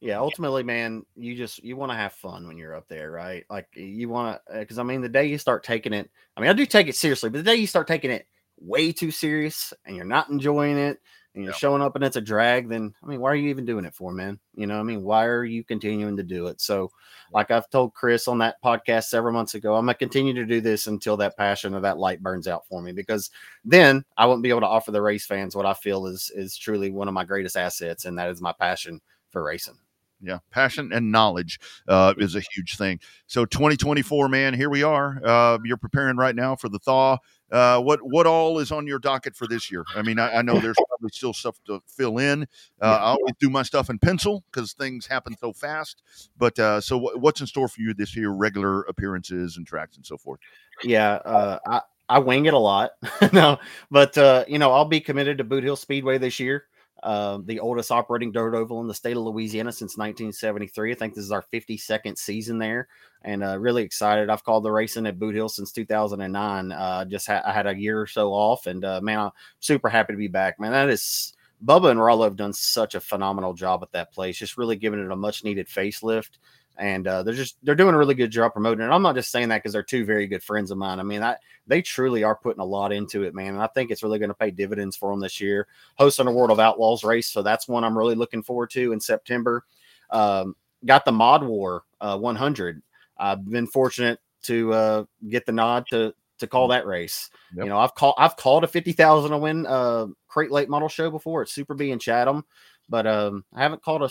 Yeah, ultimately, man, you just you want to have fun when you're up there, right? Like you want to, uh, because I mean, the day you start taking it, I mean, I do take it seriously, but the day you start taking it way too serious and you're not enjoying it and you're Yeah. showing up and it's a drag, then I mean, why are you even doing it for, man? You know, what I mean, why are you continuing to do it? So, like I've told Chris on that podcast several months ago, I'm gonna continue to do this until that passion or that light burns out for me, because then I won't be able to offer the race fans what I feel is is truly one of my greatest assets, and that is my passion for racing. Yeah, passion and knowledge uh, is a huge thing. So 2024, man, here we are. Uh, you're preparing right now for the thaw. Uh, what what all is on your docket for this year? I mean, I, I know there's probably still stuff to fill in. Uh, I always do my stuff in pencil because things happen so fast. But uh, so what, what's in store for you this year? Regular appearances and tracks and so forth. Yeah, uh, I I wing it a lot. no, but uh, you know, I'll be committed to Boot Hill Speedway this year. Uh, the oldest operating dirt oval in the state of Louisiana since 1973. I think this is our 52nd season there, and uh, really excited. I've called the racing at Boot Hill since 2009. Uh, just ha- I had a year or so off, and uh, man, I'm super happy to be back. Man, that is Bubba and Rollo have done such a phenomenal job at that place, just really giving it a much needed facelift and uh, they're just they're doing a really good job promoting it. I'm not just saying that because they're two very good friends of mine. I mean, I, they truly are putting a lot into it, man. And I think it's really going to pay dividends for them this year. Hosting a World of Outlaws race, so that's one I'm really looking forward to in September. Um, got the Mod War uh, 100. I've been fortunate to uh, get the nod to to call that race. Yep. You know, I've called I've called a fifty thousand to win uh, crate late model show before at Super Bee in Chatham but um, I haven't called a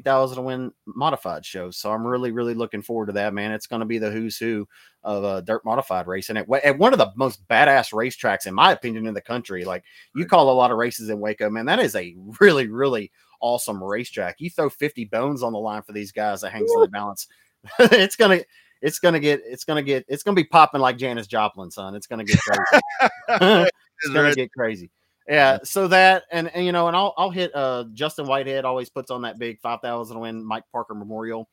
thousand to win modified show, so I'm really, really looking forward to that. Man, it's going to be the who's who of uh, dirt modified racing at, at one of the most badass racetracks, in my opinion, in the country. Like you call a lot of races in Waco, man, that is a really, really awesome racetrack. You throw fifty bones on the line for these guys that hangs in the balance. it's gonna. It's gonna get. It's gonna get. It's gonna be popping like Janis Joplin, son. It's gonna get crazy. it's gonna get crazy. Yeah, so that and, and you know, and I'll I'll hit uh Justin Whitehead always puts on that big five thousand win Mike Parker Memorial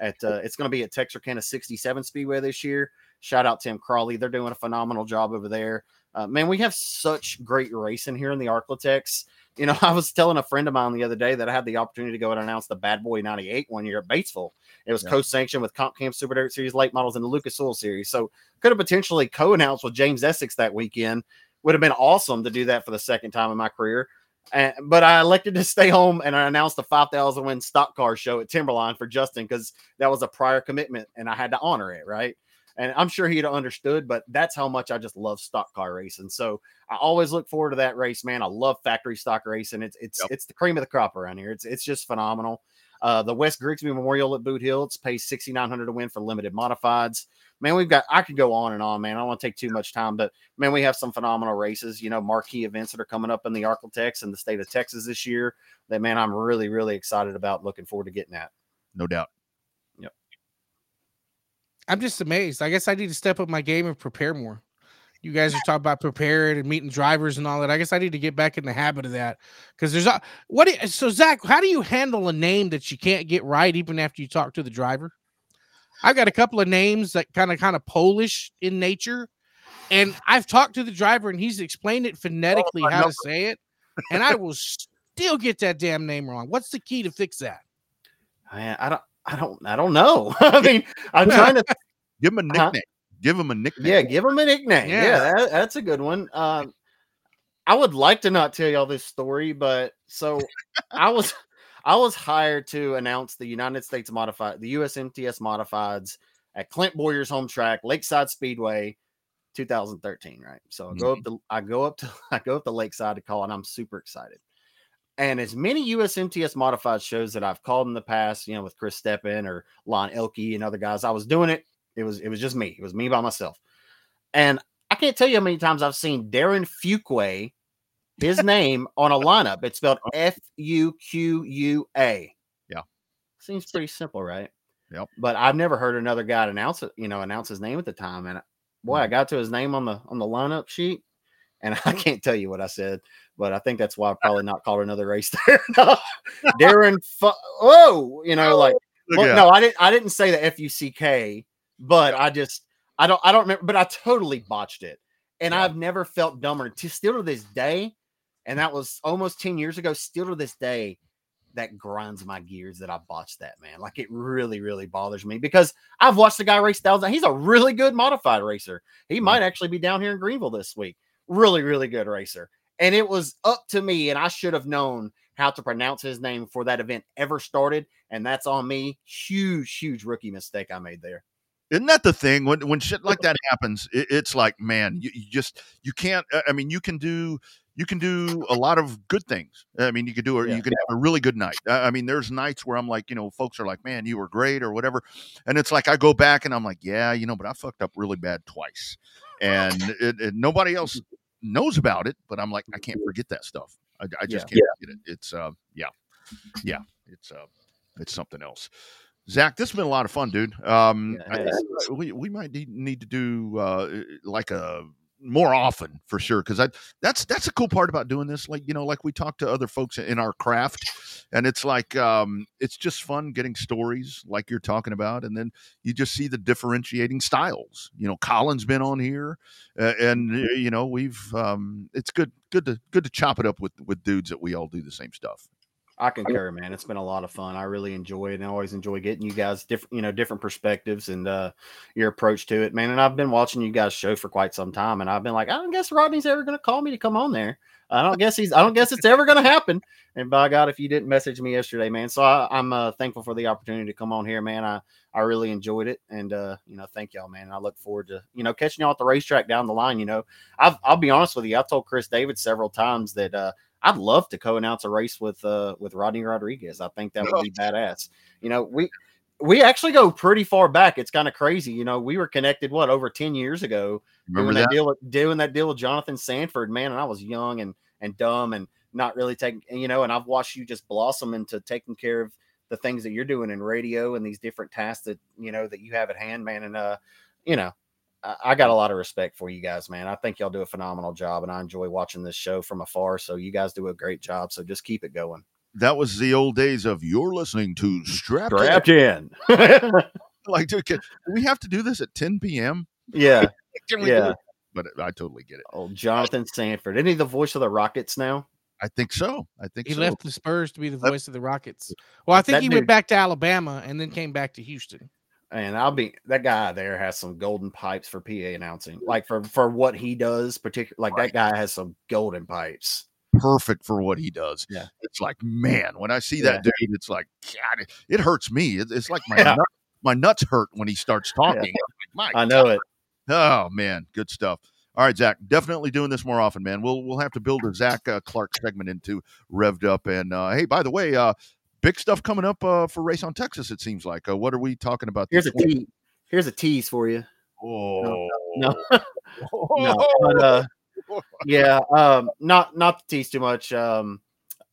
at uh it's gonna be at Texarkana 67 Speedway this year. Shout out Tim Crawley. They're doing a phenomenal job over there. Uh, man, we have such great racing here in the Arklatex. You know, I was telling a friend of mine the other day that I had the opportunity to go and announce the Bad Boy 98 one year at Batesville. It was Yeah. co-sanctioned with Comp Cams Super Dirt Series late models and the Lucas Oil Series. So could have potentially co-announced with James Essex that weekend would have been awesome to do that for the second time in my career. And, but I elected to stay home and I announced the 5,000 win stock car show at Timberline for Justin because that was a prior commitment and I had to honor it. Right. And I'm sure he'd have understood, but that's how much I just love stock car racing. So I always look forward to that race, man. I love factory stock racing. It's it's Yep. it's the cream of the crop around here. It's it's just phenomenal. Uh, the West Grigsby Memorial at Boot Hill, it's pays 6,900 to win for limited modifieds. Man, we've got, I could go on and on, man. I don't want to take too much time, but man, we have some phenomenal races, you know, marquee events that are coming up in the Arklatex and the state of Texas this year that, man, I'm really, really excited about. Looking forward to getting at. No doubt. Yep. I'm just amazed. I guess I need to step up my game and prepare more. You guys are talking about preparing and meeting drivers and all that. I guess I need to get back in the habit of that because there's a what. do you- so Zach, how do you handle a name that you can't get right even after you talk to the driver? I've got a couple of names that kind of kind of Polish in nature, and I've talked to the driver and he's explained it phonetically I how know. to say it, and I will still get that damn name wrong. What's the key to fix that? Man, I don't, I don't, I don't know. I mean, I'm trying to, Give him a Uh-huh. Give him a nickname. yeah, give him a nickname. Yeah, Yeah. that, that's a good one. Um, I would like to not tell y'all this story, but so I was, I was hired to announce the United States modified, the USMTS modifieds at Clint Bowyer's home track, Lakeside Speedway, 2013. Right. So I go up to, I go up to, I go up to Lakeside to call, and I'm super excited. And as many USMTS modified shows that I've called in the past, you know, with Chris Steppen or Lon Elke and other guys, I was doing it. It was it was just me. It was me by myself. And I can't tell you how many times I've seen Darren Fuqua, his name on a lineup. It's spelled F U Q U A. Yeah. Seems pretty simple, right? Yep. But I've never heard another guy announce it, you know, announce his name at the time. And boy, I got to his name on the on the lineup sheet, and I can't tell you what I said, but I think that's why I probably not called another race there. Darren, Fu- whoa, you know, like well, no, I didn't. I didn't say the F U C K, but I just I don't I don't remember. But I totally botched it, and Yeah. I've never felt dumber to still to this day. And that was almost ten years ago. Still to this day, that grinds my gears that I botched that man. Like it really, really bothers me because I've watched the guy race thousands. He's a really good modified racer. He might actually be down here in Greenville this week. Really, really good racer. And it was up to me, and I should have known how to pronounce his name before that event ever started. And that's on me. Huge, huge rookie mistake I made there. Isn't that the thing when when shit like that happens? It, it's like, man, you, you just you can't. I mean, you can do you can do a lot of good things. I mean, you could do a, Yeah. you can have a really good night. I I mean, there's nights where I'm like, you know, folks are like, man, you were great or whatever, and it's like I go back and I'm like, yeah, you know, but I fucked up really bad twice, and it, it, nobody else knows about it, but I'm like, I can't forget that stuff. I, I just Yeah. can't forget it. It's uh, yeah, yeah, it's uh, it's something else. Zach, this has been a lot of fun, dude. Um, Yeah, I uh, we we might need, need to do uh, like a more often for sure because I that's that's a cool part about doing this. Like you know, like we talk to other folks in our craft, and it's like um, it's just fun getting stories like you're talking about, and then you just see the differentiating styles. You know, Colin's been on here, uh, and uh, you know we've um, it's good good to good to chop it up with with dudes that we all do the same stuff. I concur, man. It's been a lot of fun. I really enjoy it, and I always enjoy getting you guys different, you know, different perspectives and uh your approach to it, man. And I've been watching you guys show for quite some time, and I've been like, I don't guess Rodney's ever going to call me to come on there. I don't guess he's. I don't guess it's ever going to happen. And by God, if you didn't message me yesterday, man, so I, I'm uh, thankful for the opportunity to come on here, man. I I really enjoyed it, and uh, you know, thank y'all, man. I look forward to you know catching y'all at the racetrack down the line. You know, I've, I'll be honest with you. I've told Chris David several times that uh, I'd love to co-announce a race with uh with Rodney Rodriguez. I think that would be badass. You know, we we actually go pretty far back. It's kind of crazy. You know, we were connected what over 10 years ago Remember doing that, that? deal with doing that deal with Jonathan Sanford, man, and I was young and and dumb and not really taking you know, and I've watched you just blossom into taking care of the things that you're doing in radio and these different tasks that you know that you have at hand, man. And uh, you know, I, I got a lot of respect for you guys, man. I think y'all do a phenomenal job, and I enjoy watching this show from afar. So you guys do a great job. So just keep it going. That was the old days of you're listening to Strapped. In. Strapped in. Like, dude, can, do we have to do this at 10 p.m. yeah. Can we Yeah. But I totally get it. Old Jonathan Sanford. Isn't he the voice of the Rockets now? I think so. I think He so. left the Spurs to be the That- voice of the Rockets. Well, I think That he dude- went back to Alabama and then came back to Houston. And I'll be that guy there has some golden pipes for PA announcing. Like for for what he does, particular like Right. that guy has some golden pipes. perfect for what he does. Yeah. It's like, man, when I see Yeah. that dude, it's like, God, it, it hurts me. It, it's like my Yeah. nut, my nuts hurt when he starts talking. My I know it. Oh man, good stuff. All right, Zach, definitely doing this more often, man. We'll we'll have to build a Zach uh, Clark segment into revved up. And uh, hey, by the way, uh, big stuff coming up uh, for Race on Texas. It seems like. Uh, what are we talking about? Here's a tease. Here's a tease for you. Oh No. No, but, uh, yeah, um, not not to tease too much. Um,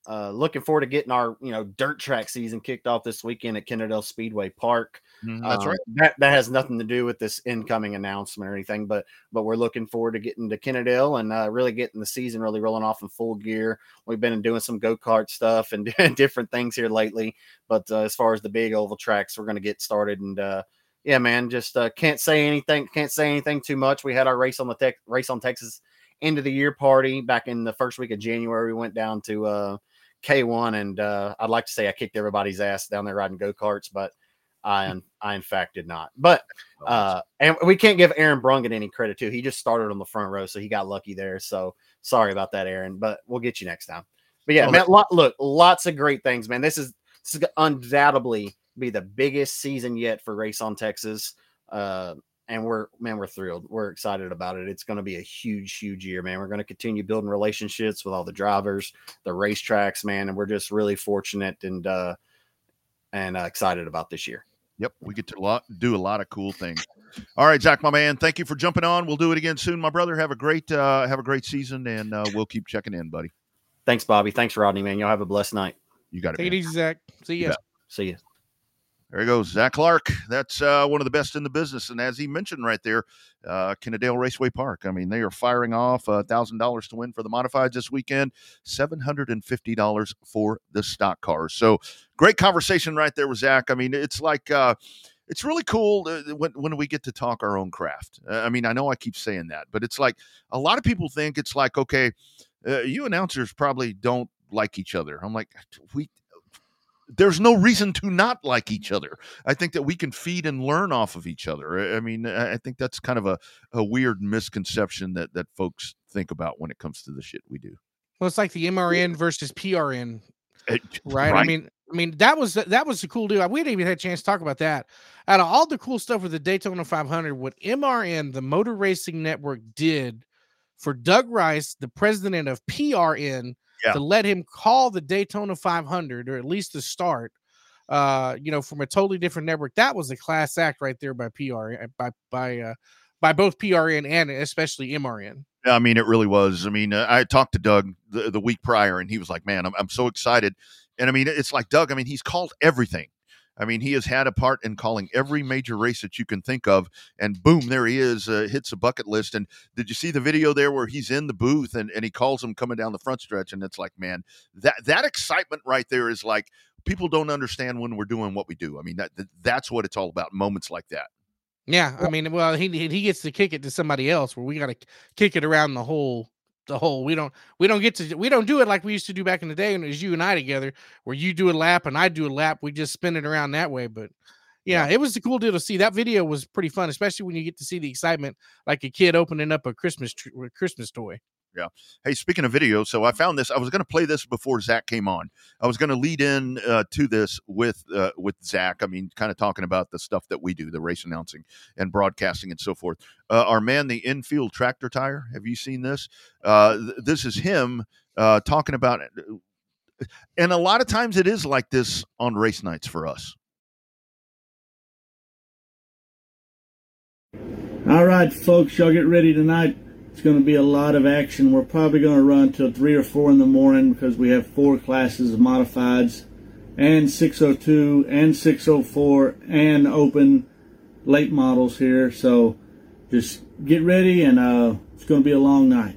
uh, looking forward to getting our you know dirt track season kicked off this weekend at Kennedale Speedway Park. Mhm, that's Um, right. That that has nothing to do with this incoming announcement or anything, but but we're looking forward to getting to Kennedale and uh, really getting the season really rolling off in full gear. We've been doing some go kart stuff and different things here lately, but uh, as far as the big oval tracks, we're going to get started and. uh yeah, man, just uh, can't say anything. Can't say anything too much. We had our race on the tech race on Texas end of the year party back in the first week of January. We went down to uh, K1, and uh, I'd like to say I kicked everybody's ass down there riding go karts, but I, in, I in fact did not. But uh, and we can't give Aaron Brungan any credit too. He just started on the front row, so he got lucky there. So sorry about that, Aaron. But we'll get you next time. But yeah, man, lot, look, lots of great things, man. This is this is undoubtedly be the biggest season yet for Race on Texas. Uh, and we're man, we're thrilled. We're excited about it. It's going to be a huge, huge year, man. We're going to continue building relationships with all the drivers, the racetracks, man, and we're just really fortunate and uh, and uh, excited about this year. Yep, we get to lot, do a lot of cool things. All right, Zach, my man, thank you for jumping on. We'll do it again soon, my brother. Have a great uh, have a great season, and uh, we'll keep checking in, buddy. Thanks, Bobby. Thanks, Rodney, man. Y'all have a blessed night. You got it. Take it easy, Zach. See ya. See you. There he goes, Zach Clark. That's uh, one of the best in the business. And as he mentioned right there, uh, Kennedale Raceway Park. I mean, they are firing off a thousand dollars to win for the modifieds this weekend, seven hundred and fifty dollars for the stock cars. So great conversation right there with Zach. I mean, it's like uh, it's really cool when when we get to talk our own craft. Uh, I mean, I know I keep saying that, but it's like a lot of people think it's like okay, uh, you announcers probably don't like each other. I'm like, we there's no reason to not like each other. I think that we can feed and learn off of each other. I mean, I think that's kind of a, a weird misconception that that folks think about when it comes to the shit we do. Well, it's like the MRN versus PRN, right? Eh, right? I mean, I mean that was that was the cool deal. We didn't even have a chance to talk about that. Out of all the cool stuff with the Daytona 500, what MRN, the Motor Racing Network, did for Doug Rice, the president of PRN, yeah. to let him call the Daytona 500 or at least the start. Uh, you know, from a totally different network. That was a class act right there by PR eh, by by uh, by both PRN and especially MRN. Yeah, I mean, it really was. I mean, uh, I talked to Doug the, the week prior, and he was like, "Man, I'm I'm so excited." And I mean, it's like Doug. I mean, he's called everything. I mean, he has had a part in calling every major race that you can think of, and boom, there he is, uh, hits a bucket list. And did you see the video there where he's in the booth and, and he calls him coming down the front stretch? And it's like, man, that that excitement right there is like people don't understand when we're doing what we do. I mean, that, that that's what it's all about. Moments like that. Yeah, I mean, well, he he gets to kick it to somebody else, where we got to kick it around the whole the whole. We don't we don't get to we don't do it like we used to do back in the day when it was you and I together, where you do a lap and I do a lap. We just spin it around that way. But yeah, yeah, it was a cool deal to see. That video was pretty fun, especially when you get to see the excitement like a kid opening up a Christmas tr- Christmas toy. Yeah. Hey, speaking of video, so I found this. I was going to play this before Zach came on. I was going to lead in uh, to this with uh, with Zach. I mean, kind of talking about the stuff that we do, the race announcing and broadcasting and so forth. Uh, our man, the infield tractor tire. Have you seen this? Uh, th- this is him uh, talking about it. And a lot of times it is like this on race nights for us. All right, folks, y'all get ready tonight it's going to be a lot of action. We're probably going to run till 3 or 4 in the morning because we have four classes of modifieds and 602 and 604 and open late models here. So just get ready and uh, it's going to be a long night.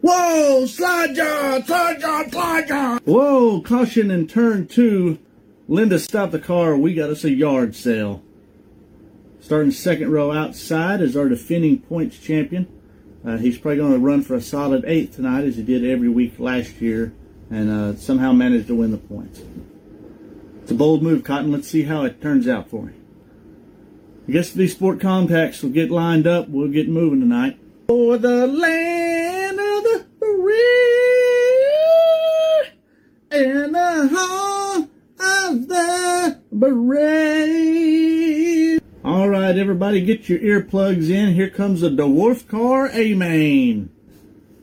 Whoa, slide John, slide John, slide John. Whoa, caution in turn two. Linda, stop the car. We got us a yard sale. Starting second row outside is our defending points champion. Uh, he's probably going to run for a solid eighth tonight, as he did every week last year, and uh, somehow managed to win the points. It's a bold move, Cotton. Let's see how it turns out for him. I guess these sport compacts will get lined up. We'll get moving tonight. For the land of the free and the home of the brave. Right, everybody, get your earplugs in. Here comes the dwarf car A-Main.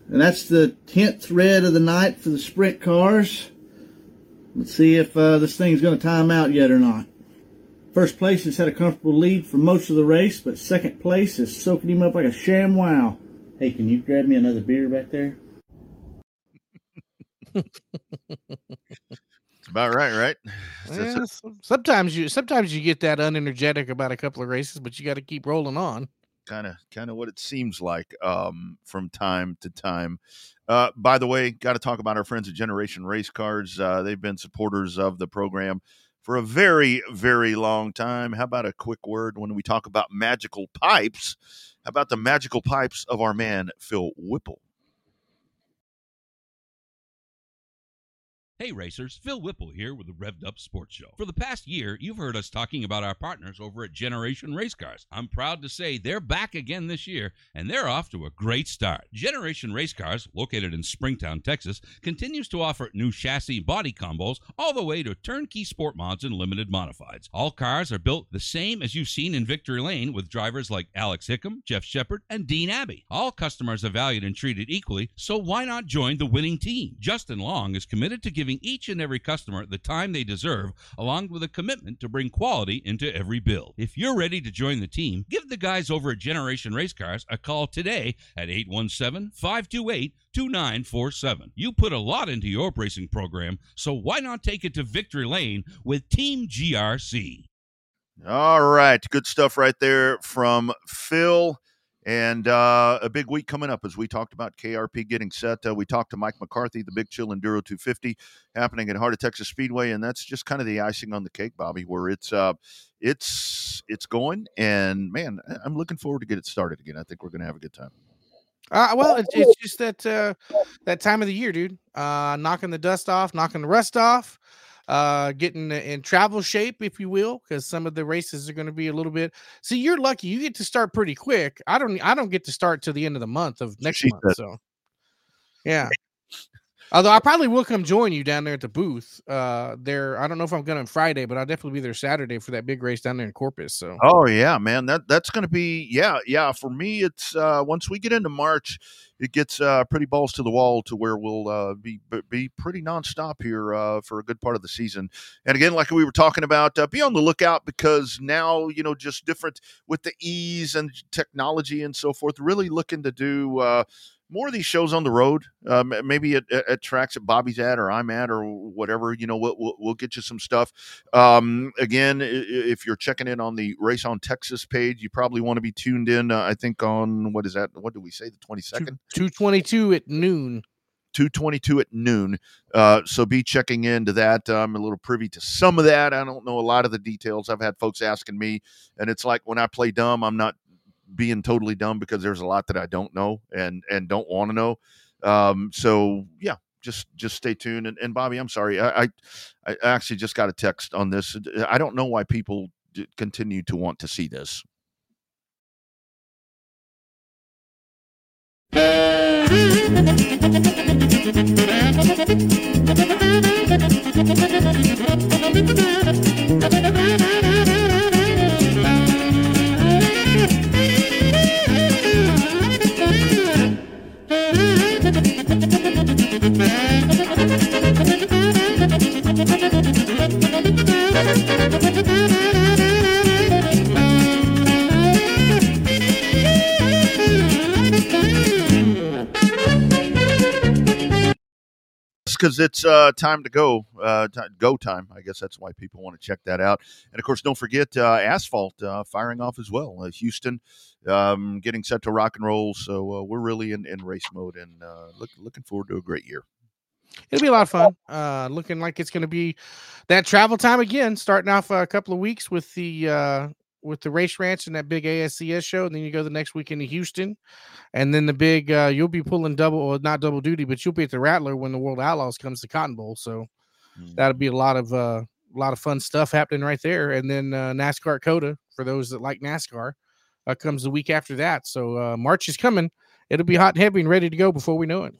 And that's the 10th red of the night for the sprint cars. Let's see if uh, this thing's going to time out yet or not. First place has had a comfortable lead for most of the race, but second place is soaking him up like a ShamWow. Hey, can you grab me another beer back there? about right, right? Yeah, sometimes you sometimes you get that unenergetic about a couple of races, but you got to keep rolling on. Kind of, kind of what it seems like um, from time to time. Uh, by the way, got to talk about our friends at Generation Race Cars. Uh, they've been supporters of the program for a very, very long time. How about a quick word when we talk about magical pipes? How about the magical pipes of our man Phil Whipple? Hey racers, Phil Whipple here with the Revved Up Sports Show. For the past year, you've heard us talking about our partners over at Generation Race Cars. I'm proud to say they're back again this year, and they're off to a great start. Generation Race Cars, located in Springtown, Texas, continues to offer new chassis body combos all the way to turnkey sport mods and limited modifieds. All cars are built the same as you've seen in Victory Lane with drivers like Alex Hickam, Jeff Shepard, and Dean Abbey. All customers are valued and treated equally, so why not join the winning team? Justin Long is committed to giving giving each and every customer the time they deserve, along with a commitment to bring quality into every build. If you're ready to join the team, give the guys over at Generation Race Cars a call today at 817 528 2947. You put a lot into your racing program, so why not take it to victory lane with Team GRC? All right, good stuff right there from Phil. And uh, a big week coming up as we talked about KRP getting set. Uh, we talked to Mike McCarthy, the Big Chill Enduro 250 happening at Heart of Texas Speedway, and that's just kind of the icing on the cake, Bobby. Where it's uh, it's it's going, and man, I'm looking forward to get it started again. I think we're going to have a good time. Uh, well, it's, it's just that uh, that time of the year, dude. Uh, knocking the dust off, knocking the rust off, uh, getting in travel shape, if you will, because some of the races are going to be a little bit. See, you're lucky; you get to start pretty quick. I don't. I don't get to start till the end of the month of next She month. said. So, yeah. Although I probably will come join you down there at the booth. Uh, there. I don't know if I'm going on Friday, but I'll definitely be there Saturday for that big race down there in Corpus. So, Oh yeah, man. That that's going to be yeah, yeah. For me, it's uh, once we get into March, it gets uh, pretty balls to the wall to where we'll uh, be be- pretty nonstop here uh, for a good part of the season. And again, like we were talking about, uh, be on the lookout because now you know just different with the ease and technology and so forth. Really looking to do. More of these shows on the road, um, maybe at, at, tracks that Bobby's at or I'm at or whatever. You know, we'll, we'll, we'll get you some stuff. Um, again, if you're checking in on the Race on Texas page, you probably want to be tuned in. Uh, I think on what is that? What do we say? The 22nd? two twenty two at noon. 222 at noon. Uh, so be checking into that. I'm a little privy to some of that. I don't know a lot of the details. I've had folks asking me, and it's like when I play dumb, I'm not being totally dumb because there's a lot that I don't know and and don't want to know. Um, so yeah, just just stay tuned. And, and Bobby, I'm sorry, I, I I actually just got a text on this. I don't know why people d- continue to want to see this. because it's uh, time to go. Uh, ti- go time. I guess that's why people want to check that out. And of course, don't forget uh, asphalt uh, firing off as well. Uh, Houston um, getting set to rock and roll. So uh, we're really in, in race mode and look, looking forward to a great year. It'll be a lot of fun. Uh, looking like it's going to be that travel time again, starting off a couple of weeks with the uh, with the race ranch and that big ASCS show, and then you go the next weekend to Houston, and then the big uh, you'll be pulling double or not double duty, but you'll be at the Rattler when the World Outlaws comes to Cotton Bowl. So that'll be a lot of uh, a lot of fun stuff happening right there. And then uh, NASCAR COTA for those that like NASCAR uh, comes the week after that. So uh, March is coming. It'll be hot and heavy and ready to go before we know it.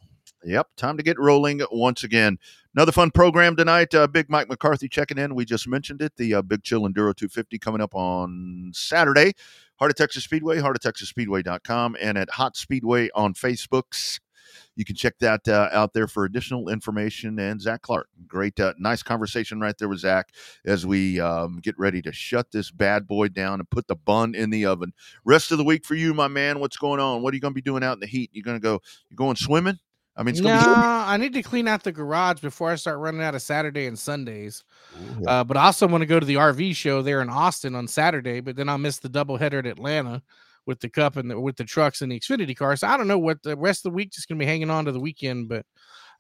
Yep, time to get rolling once again. Another fun program tonight. Uh, Big Mike McCarthy checking in. We just mentioned it. The uh, Big Chill Enduro 250 coming up on Saturday. Heart of Texas Speedway, heartoftexasspeedway.com, and at HOT Speedway on Facebooks. You can check that uh, out there for additional information. And Zach Clark, great, uh, nice conversation right there with Zach as we um, get ready to shut this bad boy down and put the bun in the oven. Rest of the week for you, my man. What's going on? What are you going to be doing out in the heat? You're going to go? You going swimming? I mean, it's No, going to be. I need to clean out the garage before I start running out of Saturday and Sundays. Uh, but I also want to go to the RV show there in Austin on Saturday, but then I'll miss the doubleheader at Atlanta with the cup and the, with the trucks and the Xfinity car. So I don't know what the rest of the week just gonna be hanging on to the weekend, but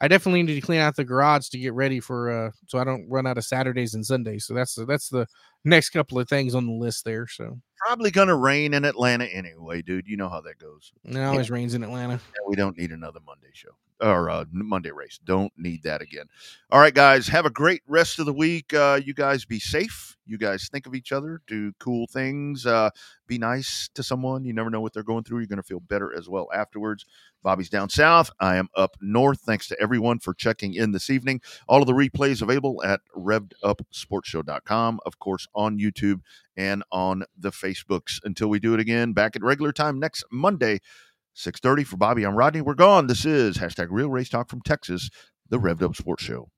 I definitely need to clean out the garage to get ready for uh so I don't run out of Saturdays and Sundays. So that's that's the next couple of things on the list there. So probably going to rain in Atlanta anyway, dude. You know how that goes. it always rains in Atlanta. Yeah, we don't need another Monday show or uh, Monday race. Don't need that again. All right, guys. Have a great rest of the week. Uh, you guys be safe. You guys think of each other. Do cool things. Uh, be nice to someone. You never know what they're going through. You're going to feel better as well afterwards. Bobby's down south. I am up north. Thanks to everyone for checking in this evening. All of the replays available at revvedupsportshow.com, of course, on YouTube and on the Facebooks. Until we do it again, back at regular time next Monday, 6.30 for Bobby. I'm Rodney. We're gone. This is hashtag Real Race Talk from Texas, the Revved Up Sports Show.